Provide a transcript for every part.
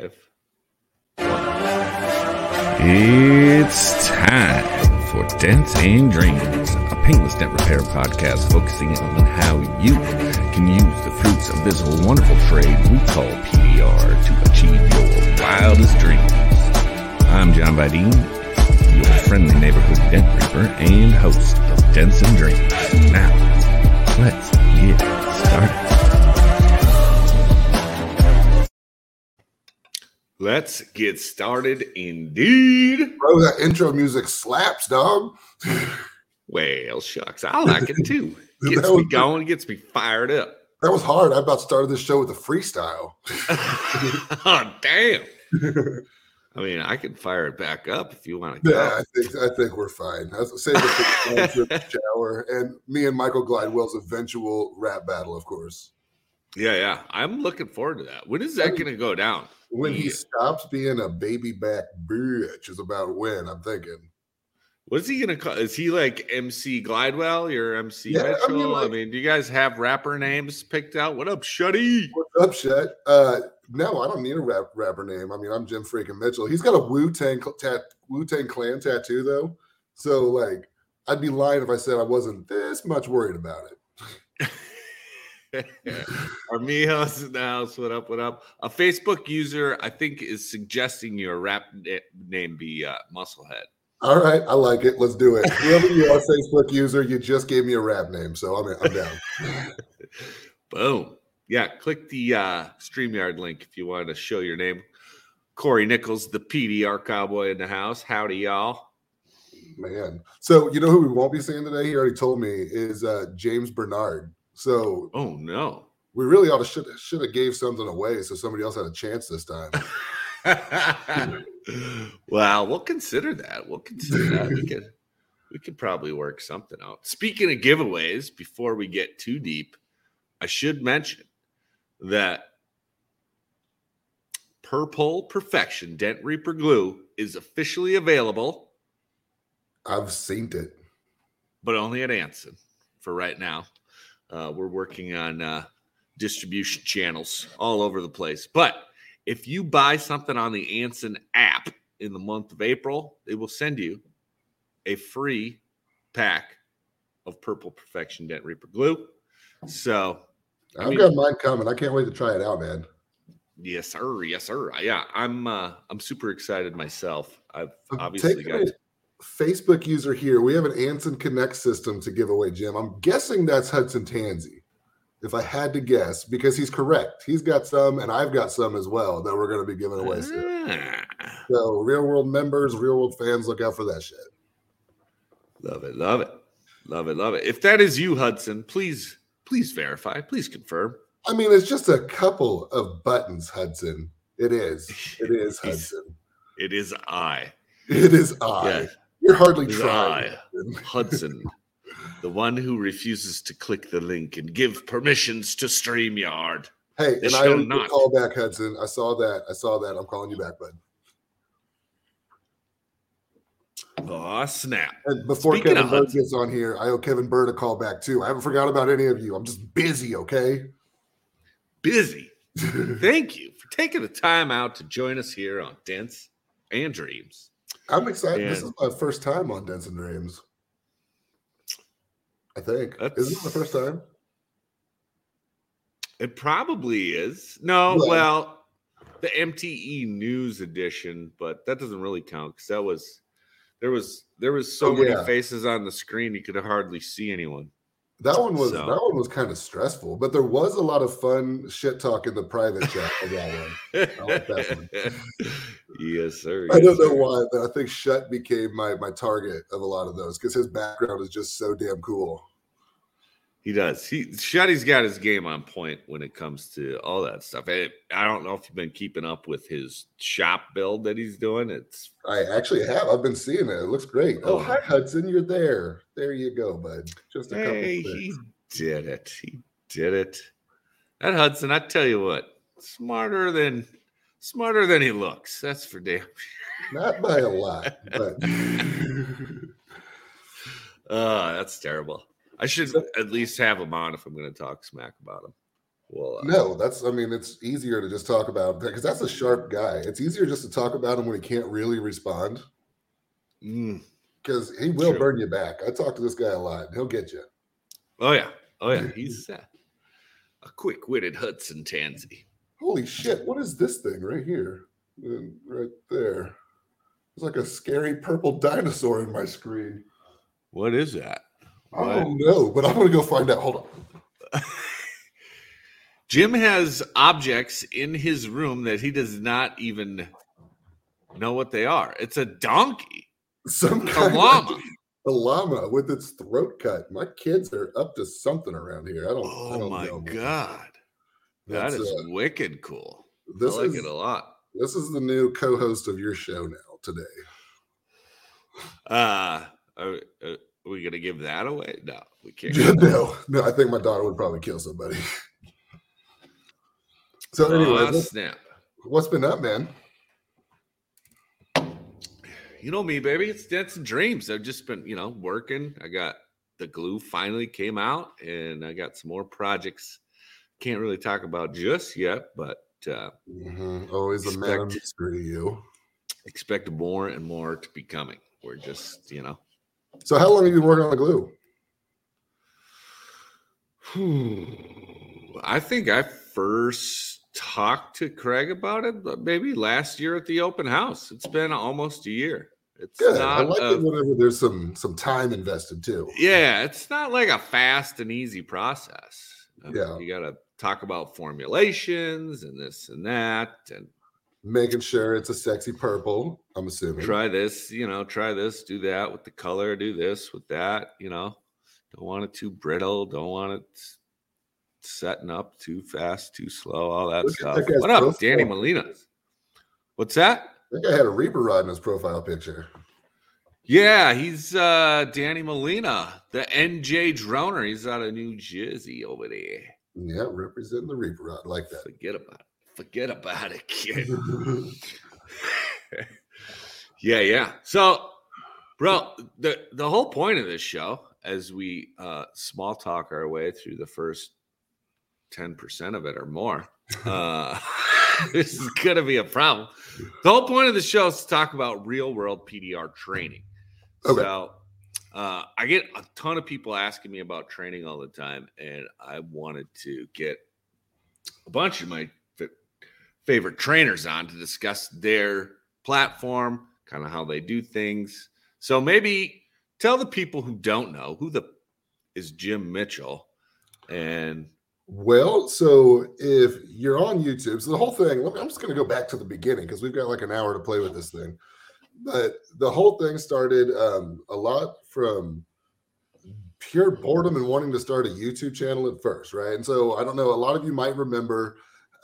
five. It's time for Dents and Dreams, a painless dent repair podcast focusing on how you can use the fruits of this wonderful trade we call PDR to achieve your wildest dreams. I'm John Vidine, your friendly neighborhood dent reaper and host of Dents and Dreams. Now, let's get started. Let's get started indeed. Bro, that intro music slaps, dog. Well, shucks, I like it too. Gets me was- going, gets me fired up. That was hard. I about started this show with a freestyle. oh, damn. I mean, I can fire it back up if you want to go. yeah, I think I think we're fine. I save it for the the shower and me and Michael Glidewell's eventual rap battle, of course. Yeah, yeah. I'm looking forward to that. When is that going to go down? When he stops being a baby back bitch is about when I'm thinking. What's he going to call? Is he like MC Glidewell? or MC Yeah, I Mitchell? I mean, mean, do you guys have rapper names picked out? What up, Shuddy? What's up, Shut? Uh, no, I don't need a rap rapper name. I mean, I'm Jim freaking Mitchell. He's got a Wu Tang tat Wu Tang Clan tattoo though, so like I'd be lying if I said I wasn't this much worried about it. Armijos in the house. What up? What up? A Facebook user, I think, is suggesting your rap na- name be uh, Musclehead. All right, I like it. Let's do it. Whoever you are, Facebook user, you just gave me a rap name, so I'm I'm down. Boom. Yeah, click the uh, StreamYard link if you want to show your name. Corey Nichols, the PDR cowboy in the house. Howdy, y'all. Man, so you know who we won't be seeing today? He already told me is uh, James Bernard. So Oh, no. we really ought to should should have gave something away so somebody else had a chance this time. well, we'll consider that. We'll consider that. We could, we could probably work something out. Speaking of giveaways, before we get too deep, I should mention that Purple Perfection Dent Reaper Glue is officially available, I've seen it. but only at Anson for right now. Uh, we're working on uh, distribution channels all over the place. But if you buy something on the Anson app in the month of April, they will send you a free pack of Purple Perfection Dent Reaper glue. So, I I've mean- got mine coming. I can't wait to try it out, man. yes, sir, yes, sir. Yeah, I'm uh, I'm super excited myself. I've I'm obviously taking got a Facebook user here. We have an Anson Connect system to give away, Jim. I'm guessing that's Hudson Tansey. If I had to guess, because he's correct. He's got some, and I've got some as well that we're going to be giving away soon. Ah, So, real world members, real world fans, look out for that shit. love it, love it, love it, love it. If that is you, Hudson, please please verify, please confirm. I mean, it's just a couple of buttons, Hudson. It is. It is Hudson. It is I. It is I. Yeah. You're hardly is trying. I, Hudson, the one who refuses to click the link and give permissions to StreamYard. Hey, This and I will not. call back, Hudson. I saw that. I saw that. I'm calling you back, bud. Oh, snap. And before Speaking Kevin Bird gets on here, I owe Kevin Bird a call back too. I haven't forgot about any of you. I'm just busy, okay? Busy. Thank you for taking the time out to join us here on Dents and Dreams. I'm excited. This is my first time on Dents and Dreams. I think. Is this the first time? It probably is. No, Well- well, the MTE News edition, but that doesn't really count because that was there was there was so Oh, many yeah. faces on the screen you could hardly see anyone. That one was So- that one was kind of stressful, but there was a lot of fun shit talk in the private chat of that one. I like that one. yes, sir. I yes, don't know sir. why, but I think Shut became my my target of a lot of those because his background is just so damn cool. He does. He Shuddy's got his game on point when it comes to all that stuff. I, I don't know if you've been keeping up with his shop build that he's doing. It's I actually have. I've been seeing it. It looks great. Oh, Oh. hi Hudson, you're there. There you go, bud. Just a couple. hey, of he did it. He did it. That Hudson, I tell you what, smarter than smarter than he looks. That's for damn. Not by a lot, but Oh, that's terrible. I should at least have him on if I'm going to talk smack about him. Well, uh, No, that's. I mean, it's easier to just talk about because that's a sharp guy. It's easier just to talk about him when he can't really respond mm, because he will True. burn you back. I talk to this guy a lot. He'll get you. oh yeah, oh yeah. He's uh, a quick-witted Hudson Tansey. Holy shit! What is this thing right here? And right there. It's like a scary purple dinosaur in my screen. What is that? I don't know, but I'm gonna go find out. Hold on. Jim has objects in his room that he does not even know what they are. It's a donkey, Some a llama. of a llama with its throat cut. My kids are up to something around here. I don't. I Oh don't my know. god, that That's, uh, wicked cool. this I like is it a lot. this is the new co-host of your show now today. Uh, are, are we gonna give that away? No, we can't. no, no, I think my daughter would probably kill somebody. so anyway, what's, snap. what's been up, man? You know me, baby. It's and Dreams. I've just been, you know, working. I got the glue finally came out, and I got some more projects. Can't really talk about just yet, but uh, Mhm, Always a man of mystery to you. expect more and more to be coming. We're just, you know, So how long have you been working on the glue? Hmm. I think I first talked to Craig about it, but maybe last year at the open house. It's been almost a year. It's Good. I not like a- it whenever there's some some time invested too. yeah, it's not like a fast and easy process. I mean, Yeah. you got to talk about formulations and this and that, and Making sure it's a sexy purple. I'm assuming. try this, you know, try this, do that with the color, do this with that, you know. Don't want it too brittle, don't want it setting up too fast, too slow, all that Look stuff. that What up. Danny Molina? What's that? I think I had a Reaper rod in his profile picture. Yeah, he's uh Danny Molina, the NJ droner. He's out of New Jersey over there. Yeah, representing the Reaper rod. Like Forget about it. Forget about it, kid. yeah, yeah. So, bro, the the whole point of this show, as we uh small talk our way through the first ten percent of it or more, uh, this is gonna be a problem. The whole point of the show is to talk about real world PDR training. Okay. So. Uh, I get a ton of people asking me about training all the time, and I wanted to get a bunch of my favorite trainers on to discuss their platform, kind of how they do things. So maybe tell the people who don't know who the is Jim Mitchell, and Well, so if you're on YouTube, so the whole thing, I'm just going to go back to the beginning because we've got like an hour to play with this thing. But the whole thing started um, a lot from pure boredom and wanting to start a YouTube channel at first, right? And so I don't know, a lot of you might remember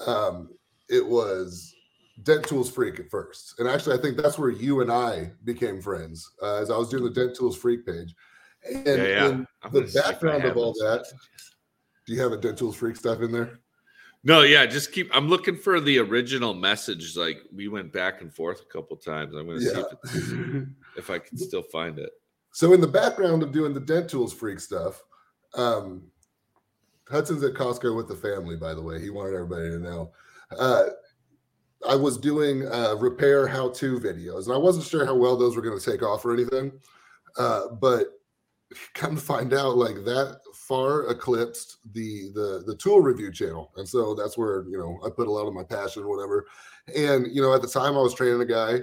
um, it was Dent Tools Freak at first. And actually, I think that's where you and I became friends uh, as I was doing the Dent Tools Freak page. And, yeah, yeah. and the gonna see if I background of all that- do you have a Dent Tools Freak stuff in there? No, yeah, just keep. I'm looking for the original message. Like we went back and forth a couple times. I'm going to see if, if I can still find it. So in the background of doing the Dent Tools Freak stuff, um, Hudson's at Costco with the family. By the way, he wanted everybody to know. Uh, I was doing uh, repair how-to videos, and I wasn't sure how well those were going to take off or anything. Uh, but come to find out, like that far eclipsed the the the tool review channel, and so that's where you know I put a lot of my passion or whatever. And you know, at the time I was training a guy,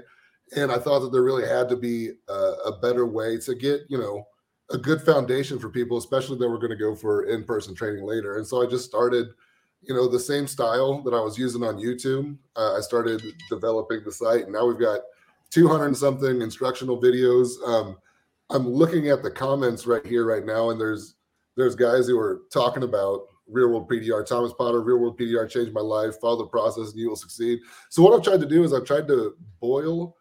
and I thought that there really had to be a, a better way to get you know a good foundation for people, especially that were going to go for in-person training later. And so I just started, you know, the same style that I was using on YouTube. Uh, I started developing the site, and now we've got 200 and something instructional videos. Um, I'm looking at the comments right here, right now, and there's there's guys who are talking about real world PDR. Thomas Potter, real world PDR changed my life. Follow the process, and you will succeed. So what I've tried to do is I've tried to boil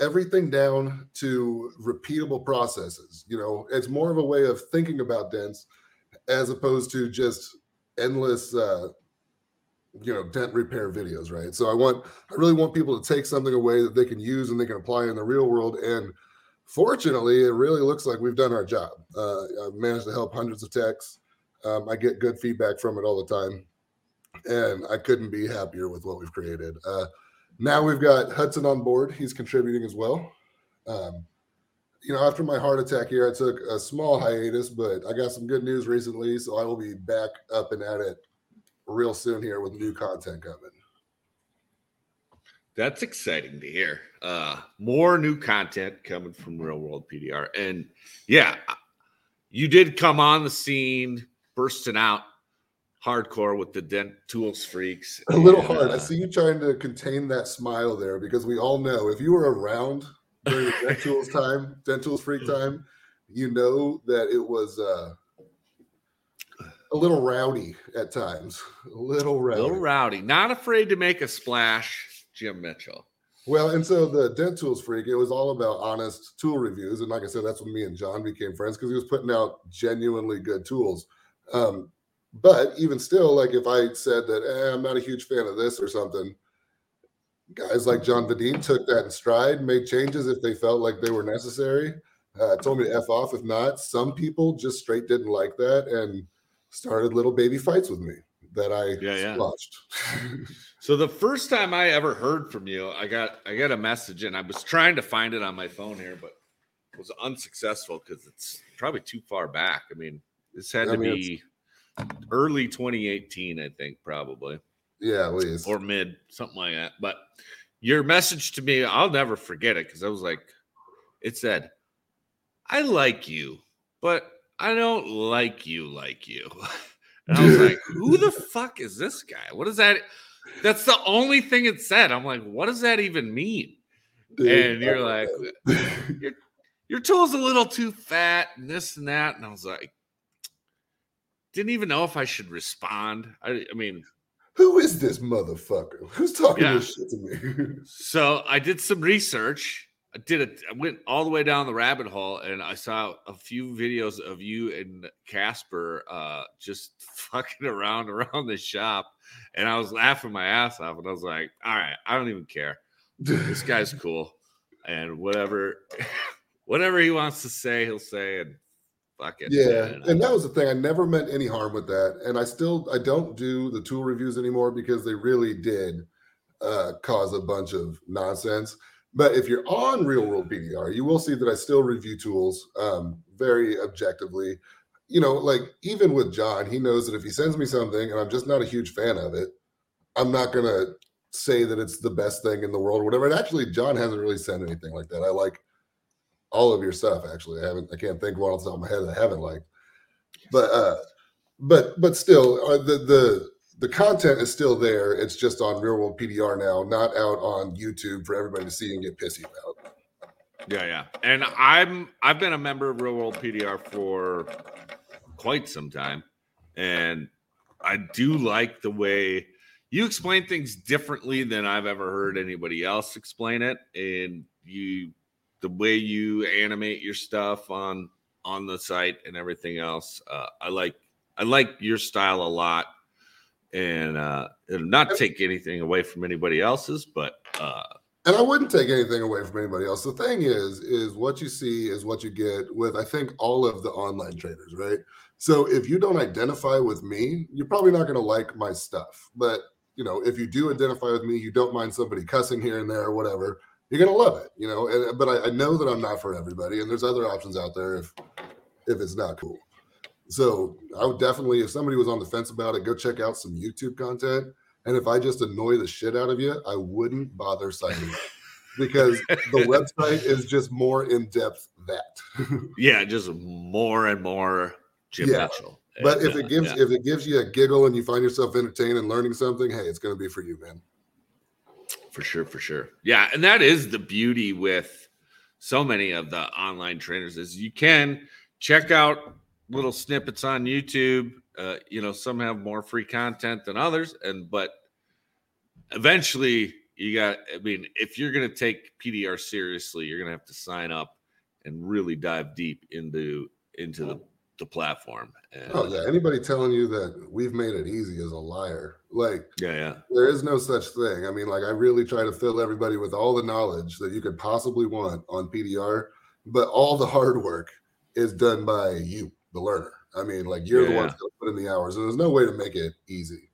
everything down to repeatable processes. You know, it's more of a way of thinking about dents as opposed to just endless uh you know dent repair videos right so i want i really want people to take something away that they can use and they can apply in the real world and fortunately it really looks like we've done our job uh i've managed to help hundreds of techs um, i get good feedback from it all the time and I couldn't be happier with what we've created. Uh, now we've got Hudson on board; he's contributing as well. Um, you know, after my heart attack here, I took a small hiatus, but I got some good news recently, so I will be back up and at it real soon here with new content coming. That's exciting to hear. Uh, more new content coming from Real World PDR, and yeah, you did come on the scene, bursting out hardcore with the dent tools freaks. A little hard. Uh, I see you trying to contain that smile there because we all know if you were around during the dent tools time, dent tools freak time, you know that it was uh, a little rowdy at times. A little rowdy. A little rowdy. Not afraid to make a splash Jim Mitchell. Well, and so the Dent Tools Freak, it was all about honest tool reviews. And like I said, that's when me and John became friends because he was putting out genuinely good tools. Um, but even still, like if I said that eh, I'm not a huge fan of this or something, guys like John Vadine took that in stride, made changes if they felt like they were necessary. Uh, told me to F off if not. Some people just straight didn't like that and started little baby fights with me that I yeah, yeah. so the first time I ever heard from you, I got I got a message and I was trying to find it on my phone here, but was unsuccessful because it's probably too far back. I mean, this had I to mean, be early 2018, I think, probably. Yeah, at. Or mid, something like that. But your message to me, I'll never forget it because I was like, it said, I like you, but I don't like you like you. And I was like, who the fuck is this guy? What is that? That's the only thing it said. I'm like, what does that even mean? Dude, and you're like, your, your tool's a little too fat and this and that. And I was like, didn't even know if I should respond. I, I mean, who is this motherfucker? Who's talking yeah. this shit to me? so I did some research I did it. I went all the way down the rabbit hole, and I saw a few videos of you and Casper uh, just fucking around around the shop, and I was laughing my ass off. And I was like, "All right, I don't even care. This guy's cool, and whatever, whatever he wants to say, he'll say." And fuck it. Yeah, and, and that was the thing. I never meant any harm with that, and I still I don't do the tool reviews anymore because they really did uh, cause a bunch of nonsense. But if you're on Real World PDR, you will see that I still review tools um, very objectively. You know, like even with John, he knows that if he sends me something and I'm just not a huge fan of it, I'm not gonna say that it's the best thing in the world or whatever. And actually, John hasn't really said anything like that. I like all of your stuff. Actually, I haven't. I can't think one off the top of my head that I haven't liked. But uh, but but still, uh, the the the content is still there. It's just on Real World PDR now, not out on YouTube for everybody to see and get pissy about. Yeah, yeah. And I'm I've been a member of Real World PDR for quite some time, and I do like the way you explain things differently than I've ever heard anybody else explain it, and you the way you animate your stuff on on the site and everything else. Uh, I like I like your style a lot and uh, it'll not take anything away from anybody else's, but uh, and I wouldn't take anything away from anybody else. The thing is, is what you see is what you get with I think all of the online traders, right? So if you don't identify with me, you're probably not going to like my stuff. But you know, if you do identify with me, you don't mind somebody cussing here and there or whatever, you're going to love it. You know, and but I, I know that I'm not for everybody, and there's other options out there if if it's not cool. So I would definitely, if somebody was on the fence about it, go check out some YouTube content. And if I just annoy the shit out of you, I wouldn't bother signing up because the website is just more in depth that. yeah, just more and more Jim yeah. Mitchell. But if it gives yeah. if it gives you a giggle and you find yourself entertained and learning something, hey, it's going to be for you, man. For sure, for sure. Yeah, and that is the beauty with so many of the online trainers is you can check out little snippets on YouTube. Uh, you know, some have more free content than others, and but eventually you got. I mean, if you're going to take PDR seriously, you're going to have to sign up and really dive deep into into the the platform. And, oh yeah, anybody telling you that we've made it easy is a liar. Like, yeah, yeah, there is no such thing. I mean, like, I really try to fill everybody with all the knowledge that you could possibly want on PDR, but all the hard work is done by you the learner. I mean, like you're yeah, the ones that put in the hours, and there's no way to make it easy.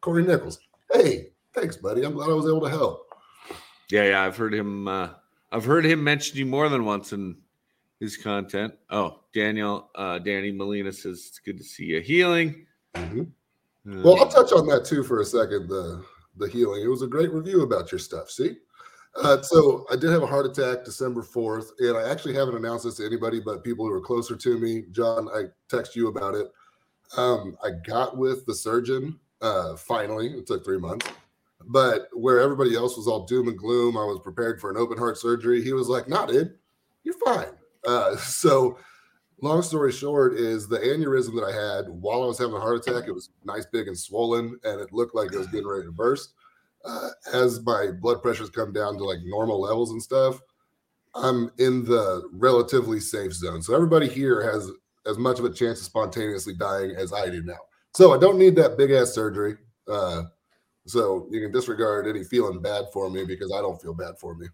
Corey Nichols. Hey, thanks, buddy. I'm glad I was able to help. Yeah, yeah. I've heard him. Uh, I've heard him mention you more than once in his content. Oh, Daniel, uh, Danny Molina says it's good to see you healing. Mm-hmm. Uh, well, I'll touch on that too for a second. The the healing. It was a great review about your stuff. See, uh, so I did have a heart attack December 4th, and I actually haven't announced this to anybody but people who are closer to me. John, I text you about it. Um, I got with the surgeon uh, finally. It took three months, but where everybody else was all doom and gloom, I was prepared for an open heart surgery. He was like, "Nah, dude, you're fine." Uh, so, long story short, is the aneurysm that I had while I was having a heart attack. It was nice, big, and swollen, and it looked like it was getting ready to burst uh, as my blood pressures come down to like normal levels and stuff, I'm in the relatively safe zone. So everybody here has as much of a chance of spontaneously dying as I do now. So I don't need that big ass surgery. Uh, so you can disregard any feeling bad for me because I don't feel bad for me.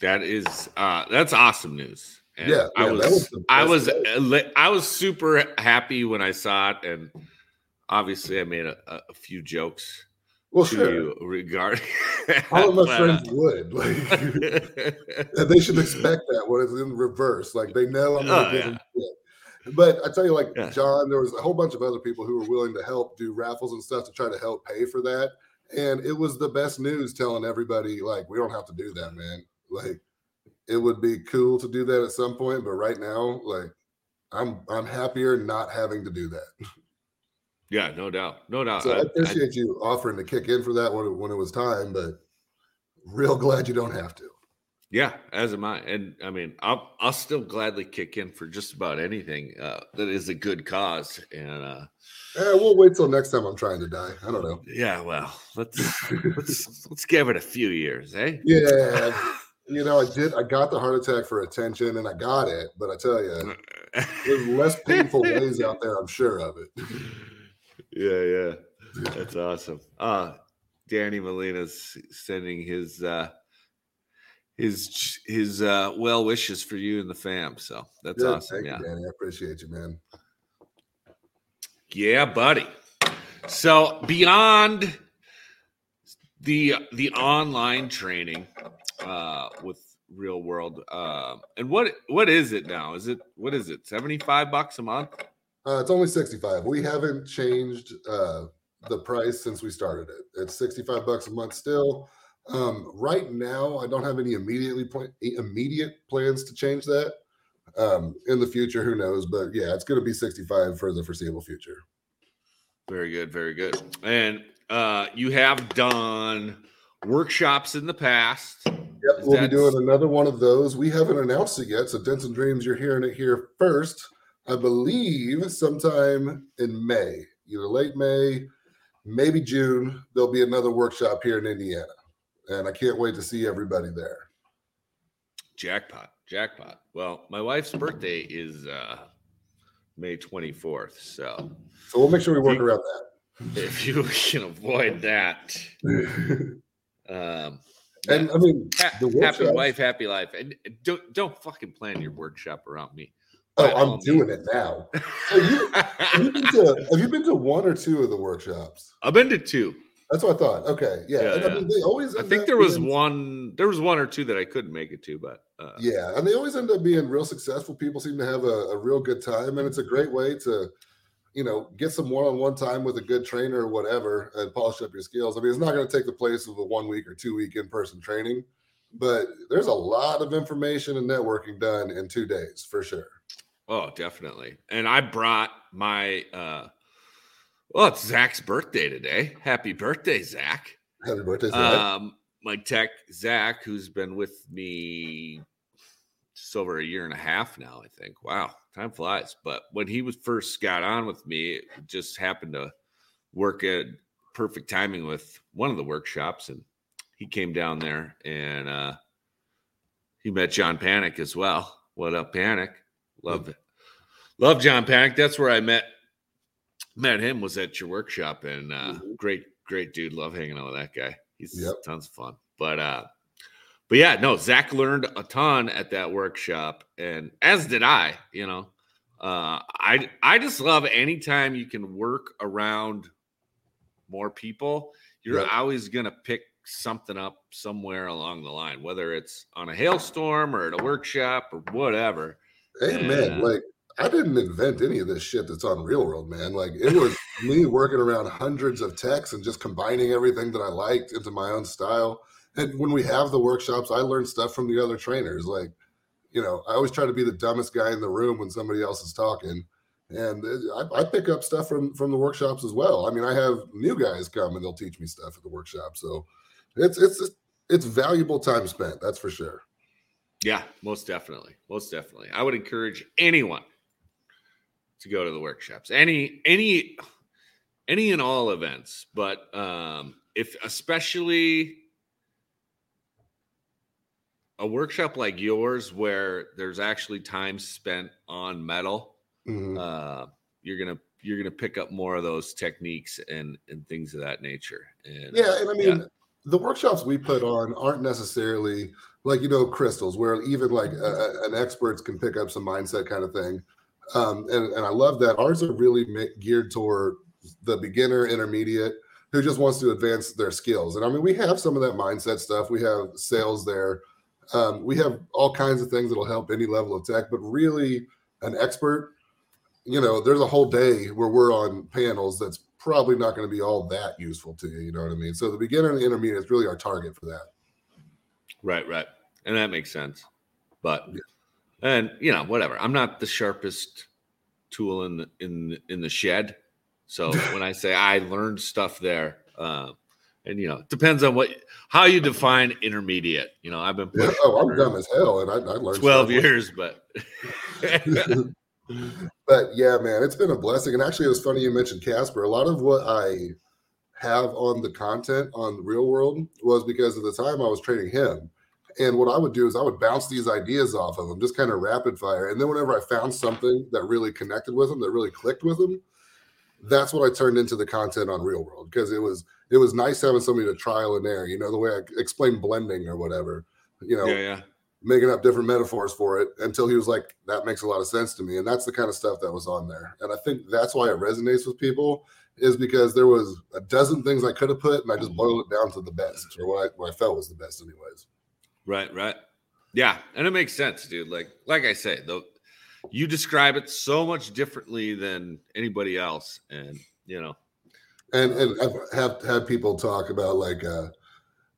That is uh that's awesome news. And yeah, I was, was I was I was super happy when I saw it and obviously I made a, a few jokes well, sure. you regarding all of my friends uh, would like they should expect that when it's in reverse. Like they know I'm gonna oh, give yeah. them shit. But I tell you, like yeah. John, there was a whole bunch of other people who were willing to help do raffles and stuff to try to help pay for that. And it was the best news telling everybody, like, we don't have to do that, man. Like, it would be cool to do that at some point, but right now, like, I'm I'm happier not having to do that. Yeah, no doubt, no doubt. So I, I appreciate I, you offering to kick in for that when it, when it was time, but real glad you don't have to. Yeah, as am I, and I mean, I'll I'll still gladly kick in for just about anything uh, that is a good cause, and uh, yeah, we'll wait till next time I'm trying to die. I don't know. Yeah, well, let's let's let's give it a few years, eh? Yeah, you know, I did. I got the heart attack for attention, and I got it, but I tell you, there's less painful ways out there. I'm sure of it. yeah, yeah. That's awesome. Uh Danny Molina's sending his uh his his uh well wishes for you and the fam. So that's Good. awesome. Thank yeah. You, Danny. I appreciate you, man. Yeah, buddy. So beyond the the online training uh with real world uh, and what what is it now is it what is it 75 bucks a month uh, it's only 65. We haven't changed uh, the price since we started it. It's 65 bucks a month still. Um, right now, I don't have any immediately pl- immediate plans to change that. Um, in the future, who knows? But yeah, it's going to be 65 for the foreseeable future. Very good, very good. And uh, you have done workshops in the past. Yep, Is we'll be doing another one of those. We haven't announced it yet, so Dents and Dreams, you're hearing it here first. I believe sometime in May, either late May, maybe June, there'll be another workshop here in Indiana. And I can't wait to see everybody there. Jackpot. Jackpot. Well, my wife's birthday is uh May 24th. So So we'll make sure we work you, around that. If you can avoid that. um and I mean, ha- happy wife, happy life, and don't don't fucking plan your workshop around me. Oh, I'm doing it now. So you, have, you been to, have you been to one or two of the workshops? I've been to two. That's what I thought. Okay, yeah. yeah, yeah. I mean, they always. I think there was being, one. There was one or two that I couldn't make it to, but uh, yeah, and they always end up being real successful. People seem to have a, a real good time, and it's a great way to, you know, get some one-on-one time with a good trainer or whatever, and polish up your skills. I mean, it's not going to take the place of a one-week or two-week in-person training, but there's a lot of information and networking done in two days for sure. Oh, definitely. And I brought my uh well, it's Zach's birthday today. Happy birthday, Zach. Happy birthday, Zach. Um, my tech Zach, who's been with me just over a year and a half now, I think. Wow, time flies. But when he was first got on with me, it just happened to work at perfect timing with one of the workshops, and he came down there and uh he met John Panic as well. What up, Panic? Love it. Love John Panic. That's where I met met him was at your workshop and uh mm-hmm. great great dude love hanging out with that guy he's yep. tons of fun but uh but yeah no zach learned a ton at that workshop and as did i you know uh, I I just love anytime you can work around more people. You're Yeah. always gonna pick something up somewhere along the line, whether it's on a hailstorm or at a workshop or whatever. Amen. Yeah. man, like I didn't invent any of this shit that's on Real World, man. Like it was me working around hundreds of texts and just combining everything that I liked into my own style. And when we have the workshops, I learn stuff from the other trainers. Like, you know, I always try to be the dumbest guy in the room when somebody else is talking. And uh, I, I pick up stuff from from the workshops as well. I mean, I have new guys come and they'll teach me stuff at the workshop. So it's it's it's valuable time spent. That's for sure. Yeah, most definitely. Most definitely. I would encourage anyone to go to the workshops. Any any any and all events, but um if especially a workshop like yours where there's actually time spent on metal, Mhm. uh you're going to you're to pick up more of those techniques and and things of that nature. And Yeah, and I mean, yeah. the workshops we put on aren't necessarily like you know crystals, where even like a- an experts can pick up some mindset kind of thing. Um, and and I love that ours are really geared toward the beginner, intermediate, who just wants to advance their skills. And I mean, we have some of that mindset stuff. We have sales there. Um, we have all kinds of things that'll help any level of tech, but really, an expert you know, there's a whole day where we're on panels that's probably not going to be all that useful to you. You know what I mean? So the beginner and the intermediate is really our target for that. Right, right. And that makes sense. But Yeah. And you know, whatever. I'm not the sharpest tool in the in in the shed. So when I say I learned stuff there, uh, and you know, it depends on what how you define intermediate. You know, I've been Yeah. Oh, I'm dumb as hell, and I, I learned 12 stuff. years, but but yeah, man, it's been a blessing. And actually, it was funny you mentioned Casper. A lot of what I have on the content on the real world was because of the time I was training him. And what I would do is I would bounce these ideas off of them, just kind of rapid fire. And then whenever I found something that really connected with them, that really clicked with them, that's what I turned into the content on real world because it was it was nice having somebody to trial and error. You know, the way I explained blending or whatever. You know, yeah, yeah. making up different metaphors for it until he was like, that makes a lot of sense to me. And that's the kind of stuff that was on there. And I think that's why it resonates with people is because there was a dozen things I could have put and I just mm-hmm. boiled it down to the best or what I, what I felt was the best anyways. Right, right. Yeah, and it makes sense, dude. Like like I say, though you describe it so much differently than anybody else. And you know, And, and I've have had people talk about like, uh,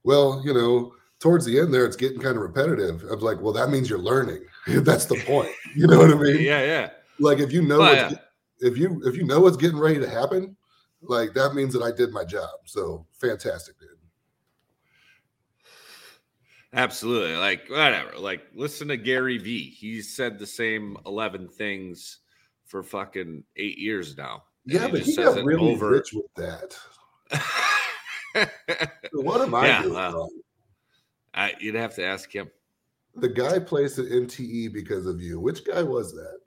well, you know, towards the end there, it's getting kind of repetitive. I was like, well, that means you're learning. That's the point. You know what I mean? yeah, yeah. Like if you know, yeah. get- if you, if you know what's getting ready to happen, like that means that I did my job. So fantastic, dude. Absolutely. Like whatever. Like listen to Gary V. He's said the same 11 things for fucking 8 years now. Yeah, but just he got it really over- rich with that. What am I Yeah, doing wrong? I, you'd have to ask him. The guy placed at MTE because of you. Which guy was that?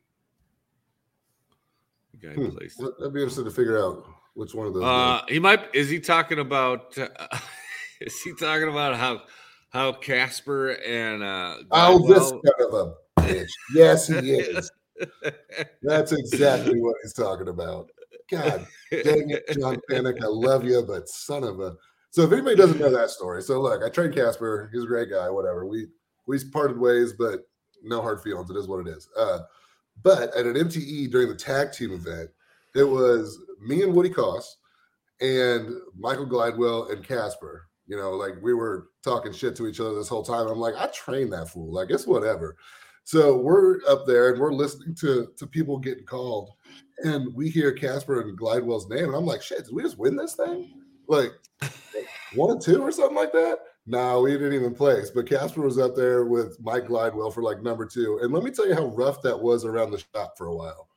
The guy Hmm. placed I'd be interested to figure out which one of those. Uh, he might. Is he talking about? Uh, is he talking about how how Casper and uh, oh, this kind of a bitch. Yes, he is. That's exactly what he's talking about. God dang it, John Panic. I love you, but son of a. So if anybody doesn't know that story, so look, I trained Casper. He's a great guy. Whatever. We we parted ways, but no hard feelings. It is what it is. Uh, but at an MTE during the tag team event, it was me and Woody Koss and Michael Glidewell and Casper. You know, like we were talking shit to each other this whole time. I'm like, I trained that fool. Like it's whatever. So we're up there and we're listening to to people getting called, and we hear Casper and Glidewell's name, and I'm like, shit, did we just win this thing? Like one and two or something like that? No, we didn't even place. But Casper was up there with Mike Glidewell for like number two. And let me tell you how rough that was around the shop for a while.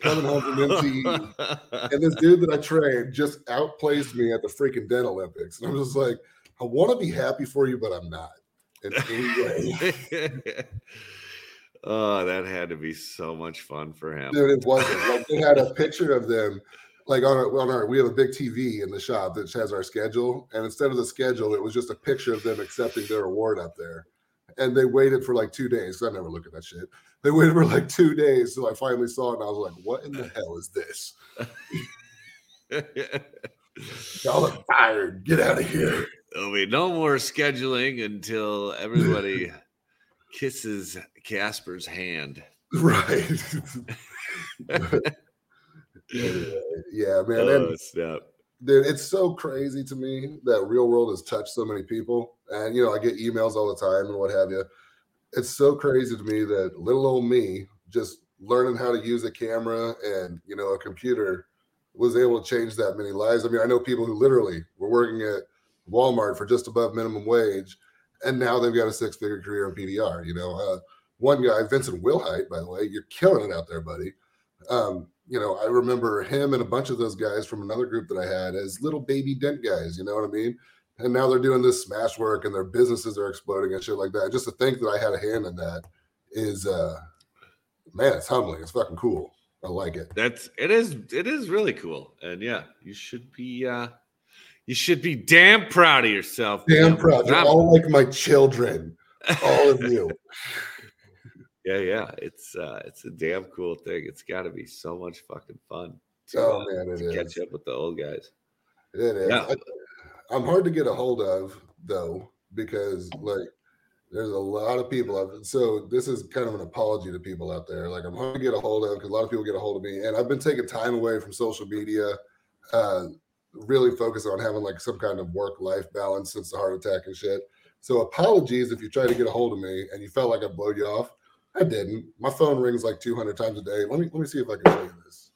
Coming home from MTE, and this dude that I trained just outplaced me at the freaking Dent Olympics. And I'm just like, I want to be happy for you, but I'm not. In any way. oh, that had to be so much fun for him. Dude, it wasn't. Like they had a picture of them, like on our, on our, we have a big TV in the shop that has our schedule. And instead of the schedule, it was just a picture of them accepting their award up there. and they waited for like two days. I never look at that shit. They waited for like two days, so I finally saw it, and I was like, "What in the hell is this? Y'all are tired. Get out of here." There'll be no more scheduling until everybody kisses Casper's hand. Right. yeah, man. Oh, snap. dude, it's so crazy to me that real world has touched so many people. And you know, I get emails all the time and what have you. It's so crazy to me that little old me just learning how to use a camera and you know a computer was able to change that many lives. I mean, I know people who literally were working at Walmart for just above minimum wage, and now they've got a six-figure career in PDR. You know, uh, one guy, Vincent Wilhite, by the way, you're killing it out there, buddy. Um, you know, I remember him and a bunch of those guys from another group that I had as little baby dent guys. You know what I mean? And now they're doing this smash work, and their businesses are exploding and shit like that. Just to think that I had a hand in that is, uh, man, it's humbling. It's fucking cool. I like it. That's it is it is really cool. And yeah, you should be uh you should be damn proud of yourself. Damn man. proud. You're all like my children, all of you. yeah, yeah. It's uh it's a damn cool thing. It's gotta be so much fucking fun to, Oh uh, man, it to catch up with the old guys. It is. Yeah. I, am hard to get a hold of though, because like there's a lot of people out so this is kind of an apology to people out there. Like I'm hard to get a hold of because a lot of people get a hold of me, and I've been taking time away from social media, uh, really focused on having like some kind of work-life balance since the heart attack and shit. So apologies if you try to get a hold of me and you felt like I blowed you off. I didn't. My phone rings like 200 times a day. Let me let me see if I can show you this.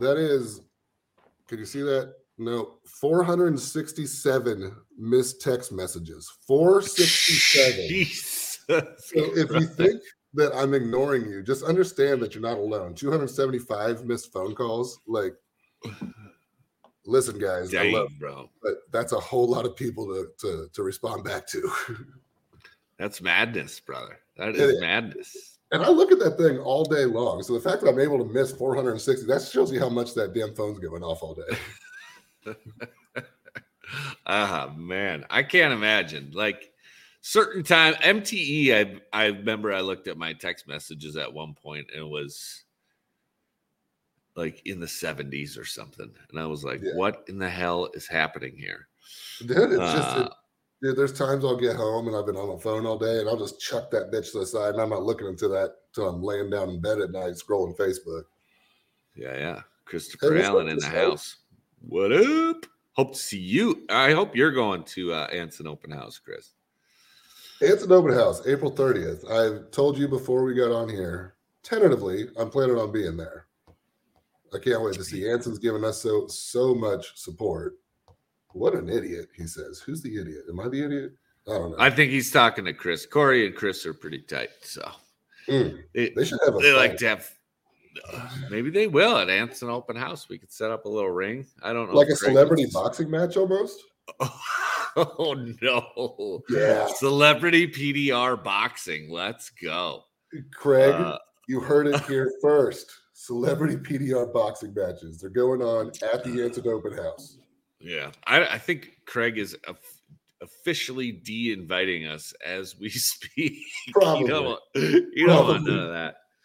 That is, can you see that? No, 467 missed text messages. 467. Jesus. So if you think that I'm ignoring you, just understand that you're not alone. 275 missed phone calls. Like, listen, guys, I love, bro. but that's a whole lot of people to to, to respond back to. That's madness, brother. That is It is is. madness. And I look at that thing all day long. So the fact that I'm able to miss 460, that shows you how much that damn phone's going off all day. Ah man, I can't imagine. Like certain time MTE, I I remember I looked at my text messages at one point and it was like in the 70s or something. And I was like, Yeah. what in the hell is happening here? Dude, it's just Uh, it, dude, there's times I'll get home and I've been on the phone all day and I'll just chuck that bitch to the side and I'm not looking into that till I'm laying down in bed at night scrolling Facebook. yeah, yeah. Christopher up, Allen in the house. What up? Hope to see you. I hope you're going to uh Anson Open House, Chris. Anson open house, April 30th. I've told you before we got on here, tentatively, I'm planning on being there. I can't wait to see. Anson's given us so so much support. What an idiot, he says. Who's the idiot? Am I the idiot? I don't know. I think he's talking to Chris. Corey and Chris are pretty tight, so Mm, they, they should have a they like fight. to have. uh, maybe they will at Anson Open House. We could set up a little ring. I don't know. like a celebrity boxing match almost. Oh no! Yeah. Celebrity PDR boxing. Let's go. Craig, Uh, you heard it here first. Celebrity PDR boxing matches. They're going on at the Anson Open House. Yeah, I, I think Craig is of- officially de-inviting us as we speak. Probably. You don't, want- you don't want none of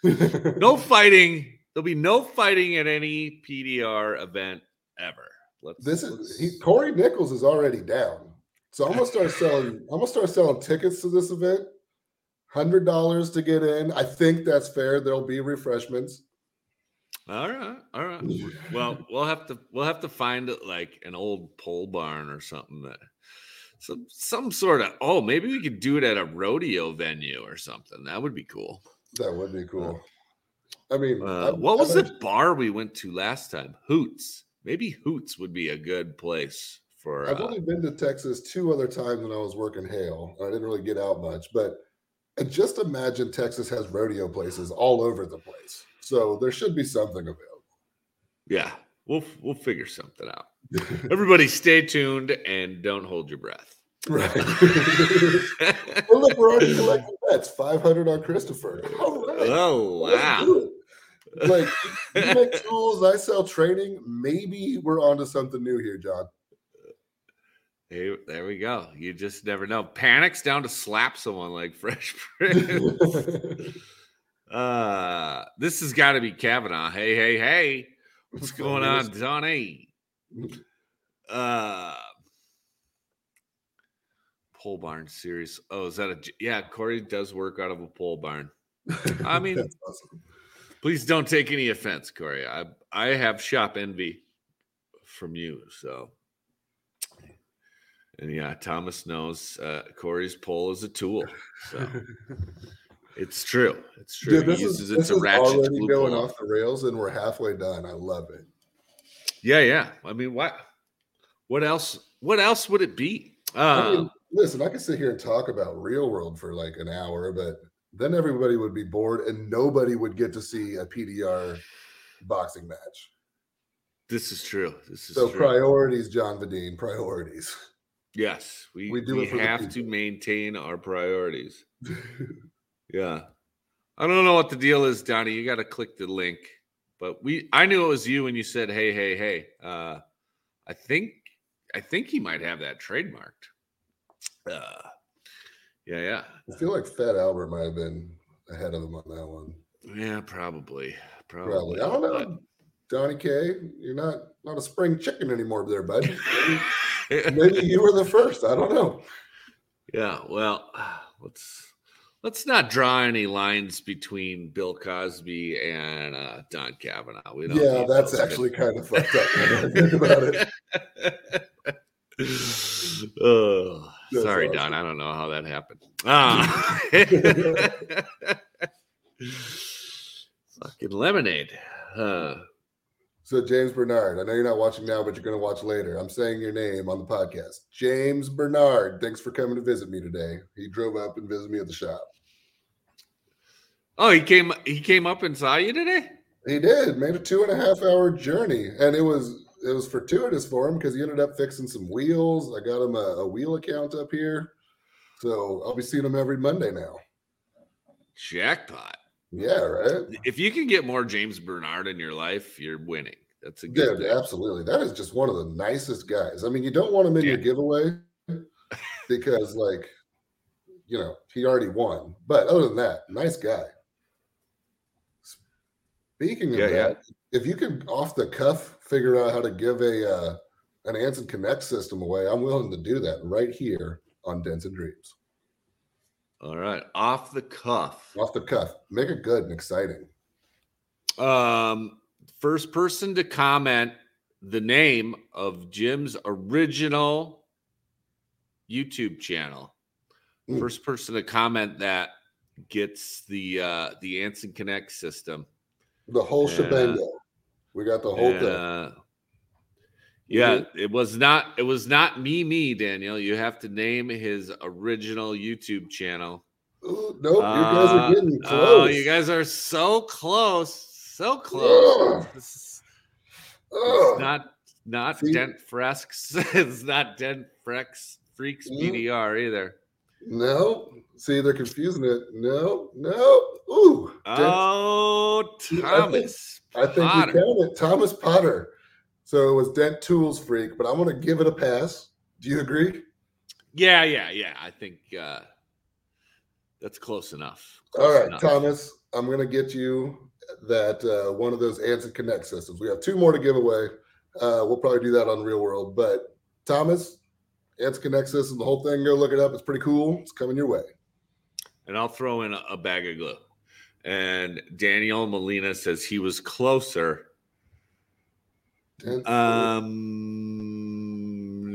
that. no fighting. There'll be no fighting at any PDR event ever. Let's, This is he, Corey Nichols is already down. So I'm gonna start selling. I'm gonna start selling tickets to this event. Hundred dollars to get in. I think that's fair. There'll be refreshments. All right, all right. Well, we'll have to we'll have to find it like an old pole barn or something that some some sort of oh maybe we could do it at a rodeo venue or something. That would be cool. That would be cool. I mean, Uh, what was the bar we went to last time? Hoots. Maybe Hoots would be a good place for. I've Uh, only been to Texas two other times when I was working hail. I didn't really get out much, but just imagine Texas has rodeo places all over the place. So there should be something available. yeah, we'll we'll figure something out. Everybody, stay tuned and don't hold your breath. right. well, look, we're already collecting bets. 500 on Christopher. All right. oh wow! Like, you make tools, I sell training. Maybe we're onto something new here, John. Hey, there we go. You just never know. Panics down to slap someone like Fresh Prince. uh, this has got to be Kavanaugh. Hey, hey, hey. What's going on, Donnie? Uh, pole barn series. Oh, is that a yeah? Corey does work out of a pole barn. I mean, awesome. please don't take any offense, Corey. I I have shop envy from you, so. And yeah, Thomas knows uh, Corey's pole is a tool. So it's true. It's true. Dude, this is, this is already going off the rails, and we're halfway done. I love it. Yeah, yeah. I mean, what? What else? What else would it be? Uh, I mean, listen, I could sit here and talk about real world for like an hour, but then everybody would be bored and nobody would get to see a PDR boxing match. This is true. This is so true. priorities, John Vadine, priorities. Yes, we, we do we have to maintain our priorities. yeah. I don't know what the deal is, Donnie. You got to click the link. But we I knew it was you when you said, hey, hey, hey. Uh I think I think he might have that trademarked. Uh, yeah, yeah. I feel like Fat Albert might have been ahead of him on that one. Yeah, probably. Probably. probably. I don't know. Donnie K, you're not not a spring chicken anymore there, bud. Maybe, maybe you were the first. I don't know. Yeah, well, let's let's not draw any lines between Bill Cosby and uh, Don Kavanaugh. We don't yeah, that's actually kind of fucked up. think about it. oh, sorry, awesome. Don. I don't know how that happened. Ah. Fucking lemonade. So James Bernard, I know you're not watching now, but you're going to watch later. I'm saying your name on the podcast. James Bernard, thanks for coming to visit me today. He drove up and visited me at the shop. Oh, he came. He came up and saw you today. He did. Made a two and a half hour journey, and it was it was fortuitous for him because he ended up fixing some wheels. I got him a, a wheel account up here, so I'll be seeing him every Monday now. Jackpot. Yeah, right. If you can get more James Bernard in your life, you're winning. That's a good. Yeah, absolutely. That is just one of the nicest guys. I mean, you don't want him in yeah. your giveaway because, like, you know, he already won. But other than that, nice guy. Speaking of yeah, that, yeah. if you can off the cuff figure out how to give a uh, an Anson Connect system away, I'm willing to do that right here on Dents and Dreams. All right, off the cuff. Off the cuff. Make it good and exciting. Um, first person to comment the name of Jim's original YouTube channel. Mm. First person to comment that gets the uh the Anson Connect system. The whole shebang. we got the whole thing. Uh, yeah, it was not it was not me me Daniel. You have to name his original YouTube channel. Ooh, nope, uh, you guys are getting close. Oh, you guys are so close, so close. This it's not not See? Dent Fresks. it's not Dent Frex Freaks mm. BDR either. No. See, they're confusing it. No, no. Ooh. Oh, Thomas. I think, I think we count it. Thomas Potter. So it was Dent Tools Freak, but I'm going to give it a pass. Do you agree? Yeah, yeah, yeah. I think uh, that's close enough. Close All right, enough. Thomas, I'm going to get you that uh, one of those Anson Connect systems. We have two more to give away. Uh, we'll probably do that on Real World. But Thomas, Anson Connect system, the whole thing, go look it up. It's pretty cool. It's coming your way. And I'll throw in a, a bag of glue. And Daniel Molina says he was closer um,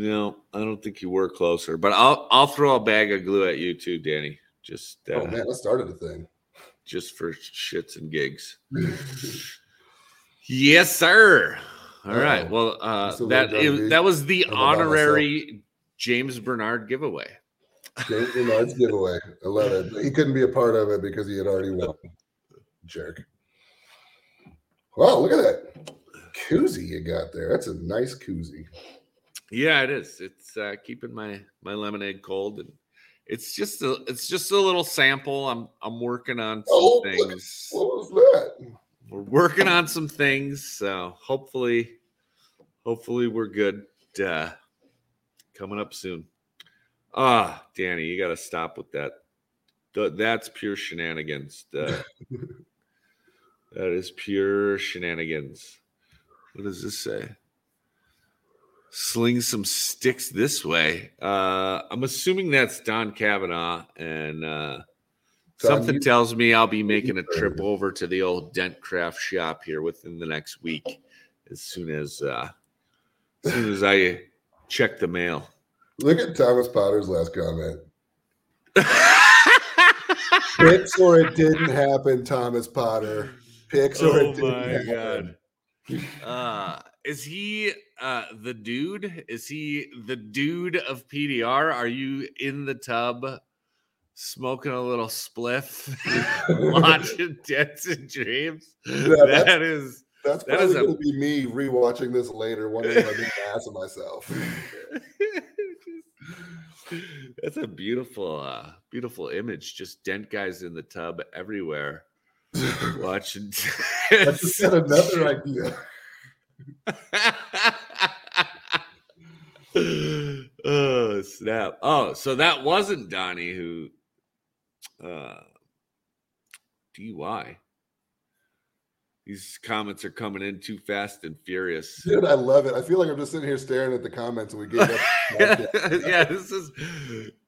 no, I don't think you were closer, but I'll I'll throw a bag of glue at you too, Danny. Just uh, oh man, that started a thing. Just for shits and gigs. yes, sir. All uh, right. Well, uh, that it, that was the honorary James Bernard giveaway. James Bernard's giveaway. I love it. He couldn't be a part of it because he had already won. Jerk. Wow, look at that koozie you got there. That's a nice koozie. Yeah, it is. It's uh, keeping my my lemonade cold, and it's just a it's just a little sample. I'm I'm working on some oh, things. What was that? We're working on some things, so hopefully, hopefully we're good uh, coming up soon. Ah, Danny, you got to stop with that. That's pure shenanigans. that is pure shenanigans. What does this say? Sling some sticks this way. Uh, I'm assuming that's Don Kavanaugh, and uh, something tells me I'll be making a trip over to the old Dent Craft shop here within the next week, as soon as uh, as soon as I check the mail. Look at Thomas Potter's last comment. Pics or it didn't happen, Thomas Potter. Pics or oh it didn't happen. Uh, is he uh, the dude? Is he the dude of PDR? Are you in the tub smoking a little spliff, watching Dents and Dreams? Yeah, that is that's probably that going to be me rewatching this later, wondering if I didn't ass of myself. That's a beautiful, uh, beautiful image. Just dent guys in the tub everywhere. Watching. I just got another idea. oh snap! Oh, so that wasn't Donnie who uh DY. These comments are coming in too fast and furious. Dude, I love it. I feel like I'm just sitting here staring at the comments and we gave up. yeah, this is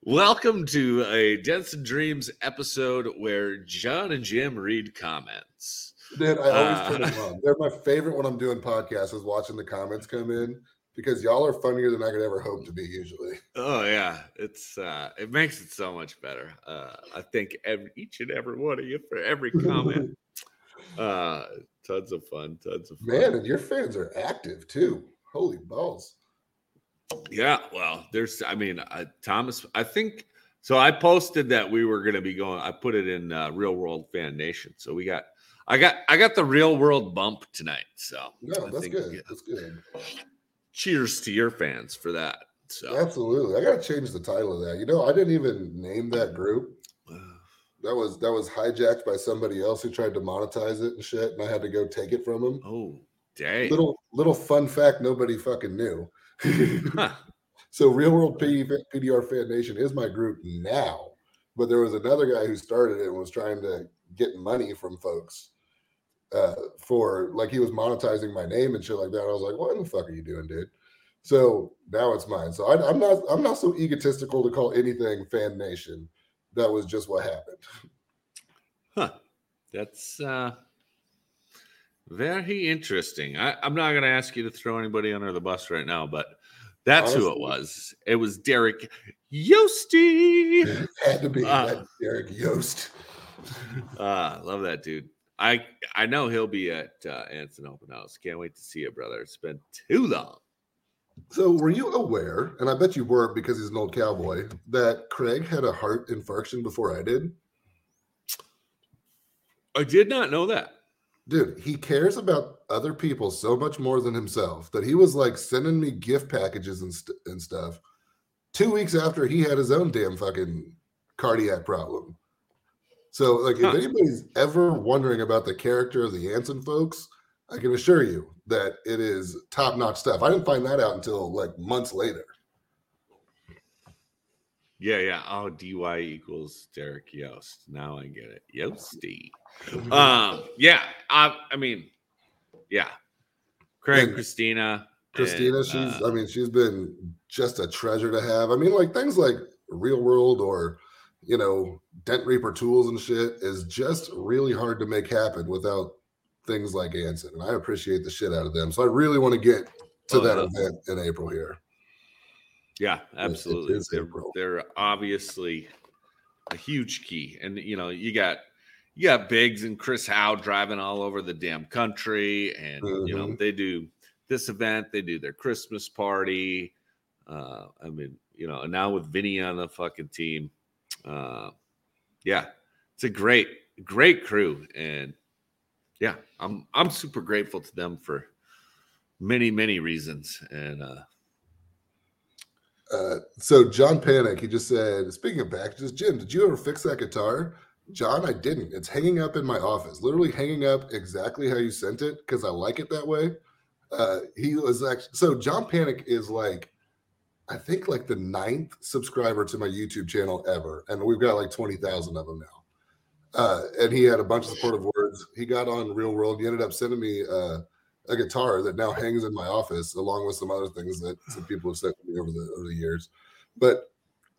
welcome to a Dents and Dreams episode where John and Jim read comments. Dude, I always uh, turn them on. They're my favorite when I'm doing podcasts is watching the comments come in because y'all are funnier than I could ever hope to be usually. Oh yeah, it's uh it makes it so much better. Uh I thank every each and every one of you for every comment. uh tons of fun tons of fun. man and your fans are active too. Holy balls. Yeah well there's i mean uh, thomas i think so i posted that we were going to be going i put it in uh, real world fan nation. So we got i got i got the real world bump tonight so no that's think, good that's good. cheers to your fans for that so. Absolutely i gotta change the title of that. You know i didn't even name that group that was that was hijacked by somebody else who tried to monetize it and shit, and I had to go take it from him. Oh, dang! Little little fun fact nobody fucking knew. huh. So, Real World PDR Fan Nation is my group now, but there was another guy who started it and was trying to get money from folks uh, for like he was monetizing my name and shit like that. I was like, "What the fuck are you doing, dude?" So now it's mine. So I, I'm not I'm not so egotistical to call anything Fan Nation that was just what happened. Huh. That's uh very interesting. I, am not gonna ask you to throw anybody under the bus right now, but that's Honestly, who it was. It was Derek Yosty. It had to be uh, Derek Yost. uh love that dude. I I know he'll be at uh, Anson Open House. Can't wait to see you, brother. It's been too long. So, were you aware, and I bet you weren't because he's an old cowboy, that Craig had a heart infarction before I did? I did not know that. Dude, he cares about other people so much more than himself that he was like sending me gift packages and, st- and stuff two weeks after he had his own damn fucking cardiac problem. So, like, huh. if anybody's ever wondering about the character of the Anson folks, I can assure you that it is top notch stuff. I didn't find that out until like months later. Yeah, yeah. Oh, DY equals Derek Yost. Now I get it. Yosty. um, yeah. I, I mean, yeah. Craig, and Christina. Christina, and, she's uh, I mean, she's been just a treasure to have. I mean, like things like real world or you know, Dent Reaper tools and shit is just really hard to make happen without things like Anson, and I appreciate the shit out of them. So I really want to get to oh, that event in April here. Yeah, absolutely. they're, they're obviously a huge key, and you know you got you got Biggs and Chris Howe driving all over the damn country, and mm-hmm. you know mm-hmm. they do this event, they do their Christmas party. Uh, I mean, you know, and now with Vinny on the fucking team, uh, yeah, it's a great, great crew, and yeah, I'm I'm super grateful to them for many many reasons. And uh, uh, so John Panic, he just said, speaking of packages, Jim, did you ever fix that guitar? John, I didn't. It's hanging up in my office, literally hanging up exactly how you sent it because I like it that way. Uh, he was actually so John Panic is like I think like the ninth subscriber to my YouTube channel ever, and we've got like twenty thousand of them now. Uh, and he had a bunch of supportive. He got on Real World. He ended up sending me uh, a guitar that now hangs in my office, along with some other things that some people have sent me over the over the years. But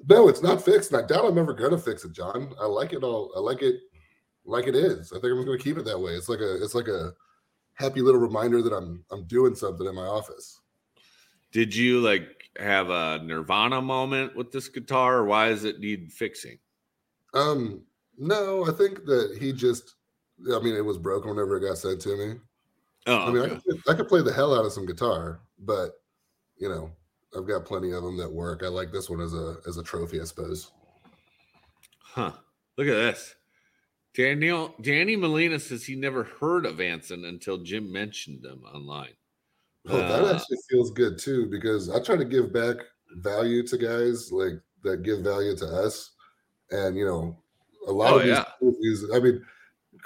no, it's not fixed. And I doubt I'm ever gonna fix it, John. I like it all. I like it like it is. I think I'm gonna keep it that way. It's like a it's like a happy little reminder that I'm I'm doing something in my office. Did you like have a Nirvana moment with this guitar, or why does it need fixing? Um, no, I think that he just I mean it was broken whenever it got sent to me. Oh, I mean, okay. I, could, I could play the hell out of some guitar, but you know, I've got plenty of them that work. I like this one as a as a trophy, I suppose. huh? Look at this. Daniel Danny Molina says he never heard of Anson until Jim mentioned them online. Oh, that Uh, actually feels good too because I try to give back value to guys like that give value to us, and you know, a lot Oh, of these yeah. movies. I mean,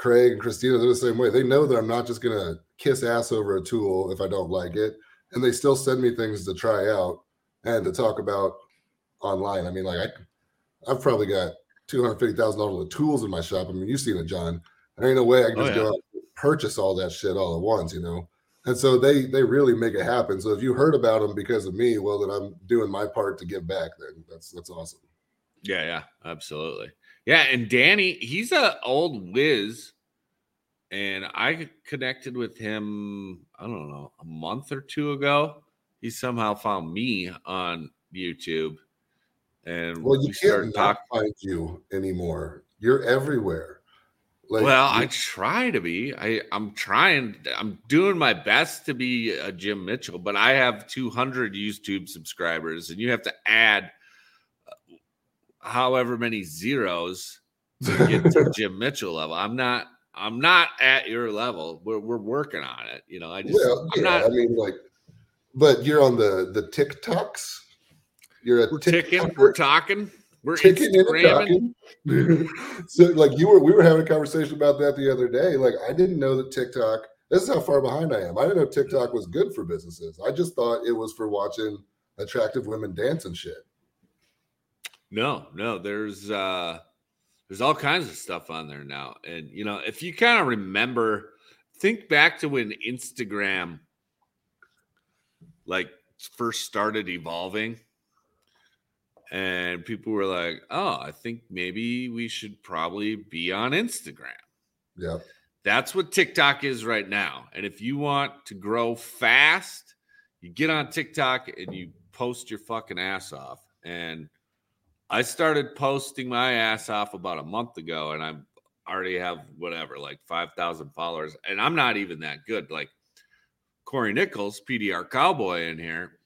Craig and Christina, they're the same way. They know that I'm not just gonna kiss ass over a tool if I don't like it, and they still send me things to try out and to talk about online. I mean, like I, I've probably got two hundred fifty thousand dollars of tools in my shop. I mean, you've seen it, John. There ain't no way I can Oh, just yeah. go out and purchase all that shit all at once, you know. And so they they really make it happen. So if you heard about them because of me, well, then I'm doing my part to give back. Then that's that's awesome. Yeah, yeah, absolutely. Yeah, and Danny, he's a old whiz, and I connected with him. I don't know a month or two ago. He somehow found me on YouTube, and Well, you we can't talking. find you anymore. You're everywhere. Like, well, I try to be. I I'm trying. I'm doing my best to be a Jim Mitchell, but I have 200 YouTube subscribers, and you have to add however many zeros to get to Jim Mitchell level. I'm not. I'm not at your level. We're we're working on it. You know, I just well, yeah, not. I mean, like, but you're on the the TikToks. You're a We're ticking. We're talking. We're ticking and talking. so like you were we were having a conversation about that the other day. Like I didn't know that TikTok, this is how far behind I am. I didn't know TikTok was good for businesses. I just thought it was for watching attractive women dance and shit. No, no, there's uh there's all kinds of stuff on there now. And you know, if you kind of remember, think back to when Instagram like first started evolving and people were like, "Oh, I think maybe we should probably be on Instagram." Yeah. That's what TikTok is right now. And if you want to grow fast, you get on TikTok and you post your fucking ass off. And I started posting my ass off about a month ago, and I already have whatever, like 5,000 followers. And I'm not even that good. Like Corey Nichols, PDR Cowboy in here,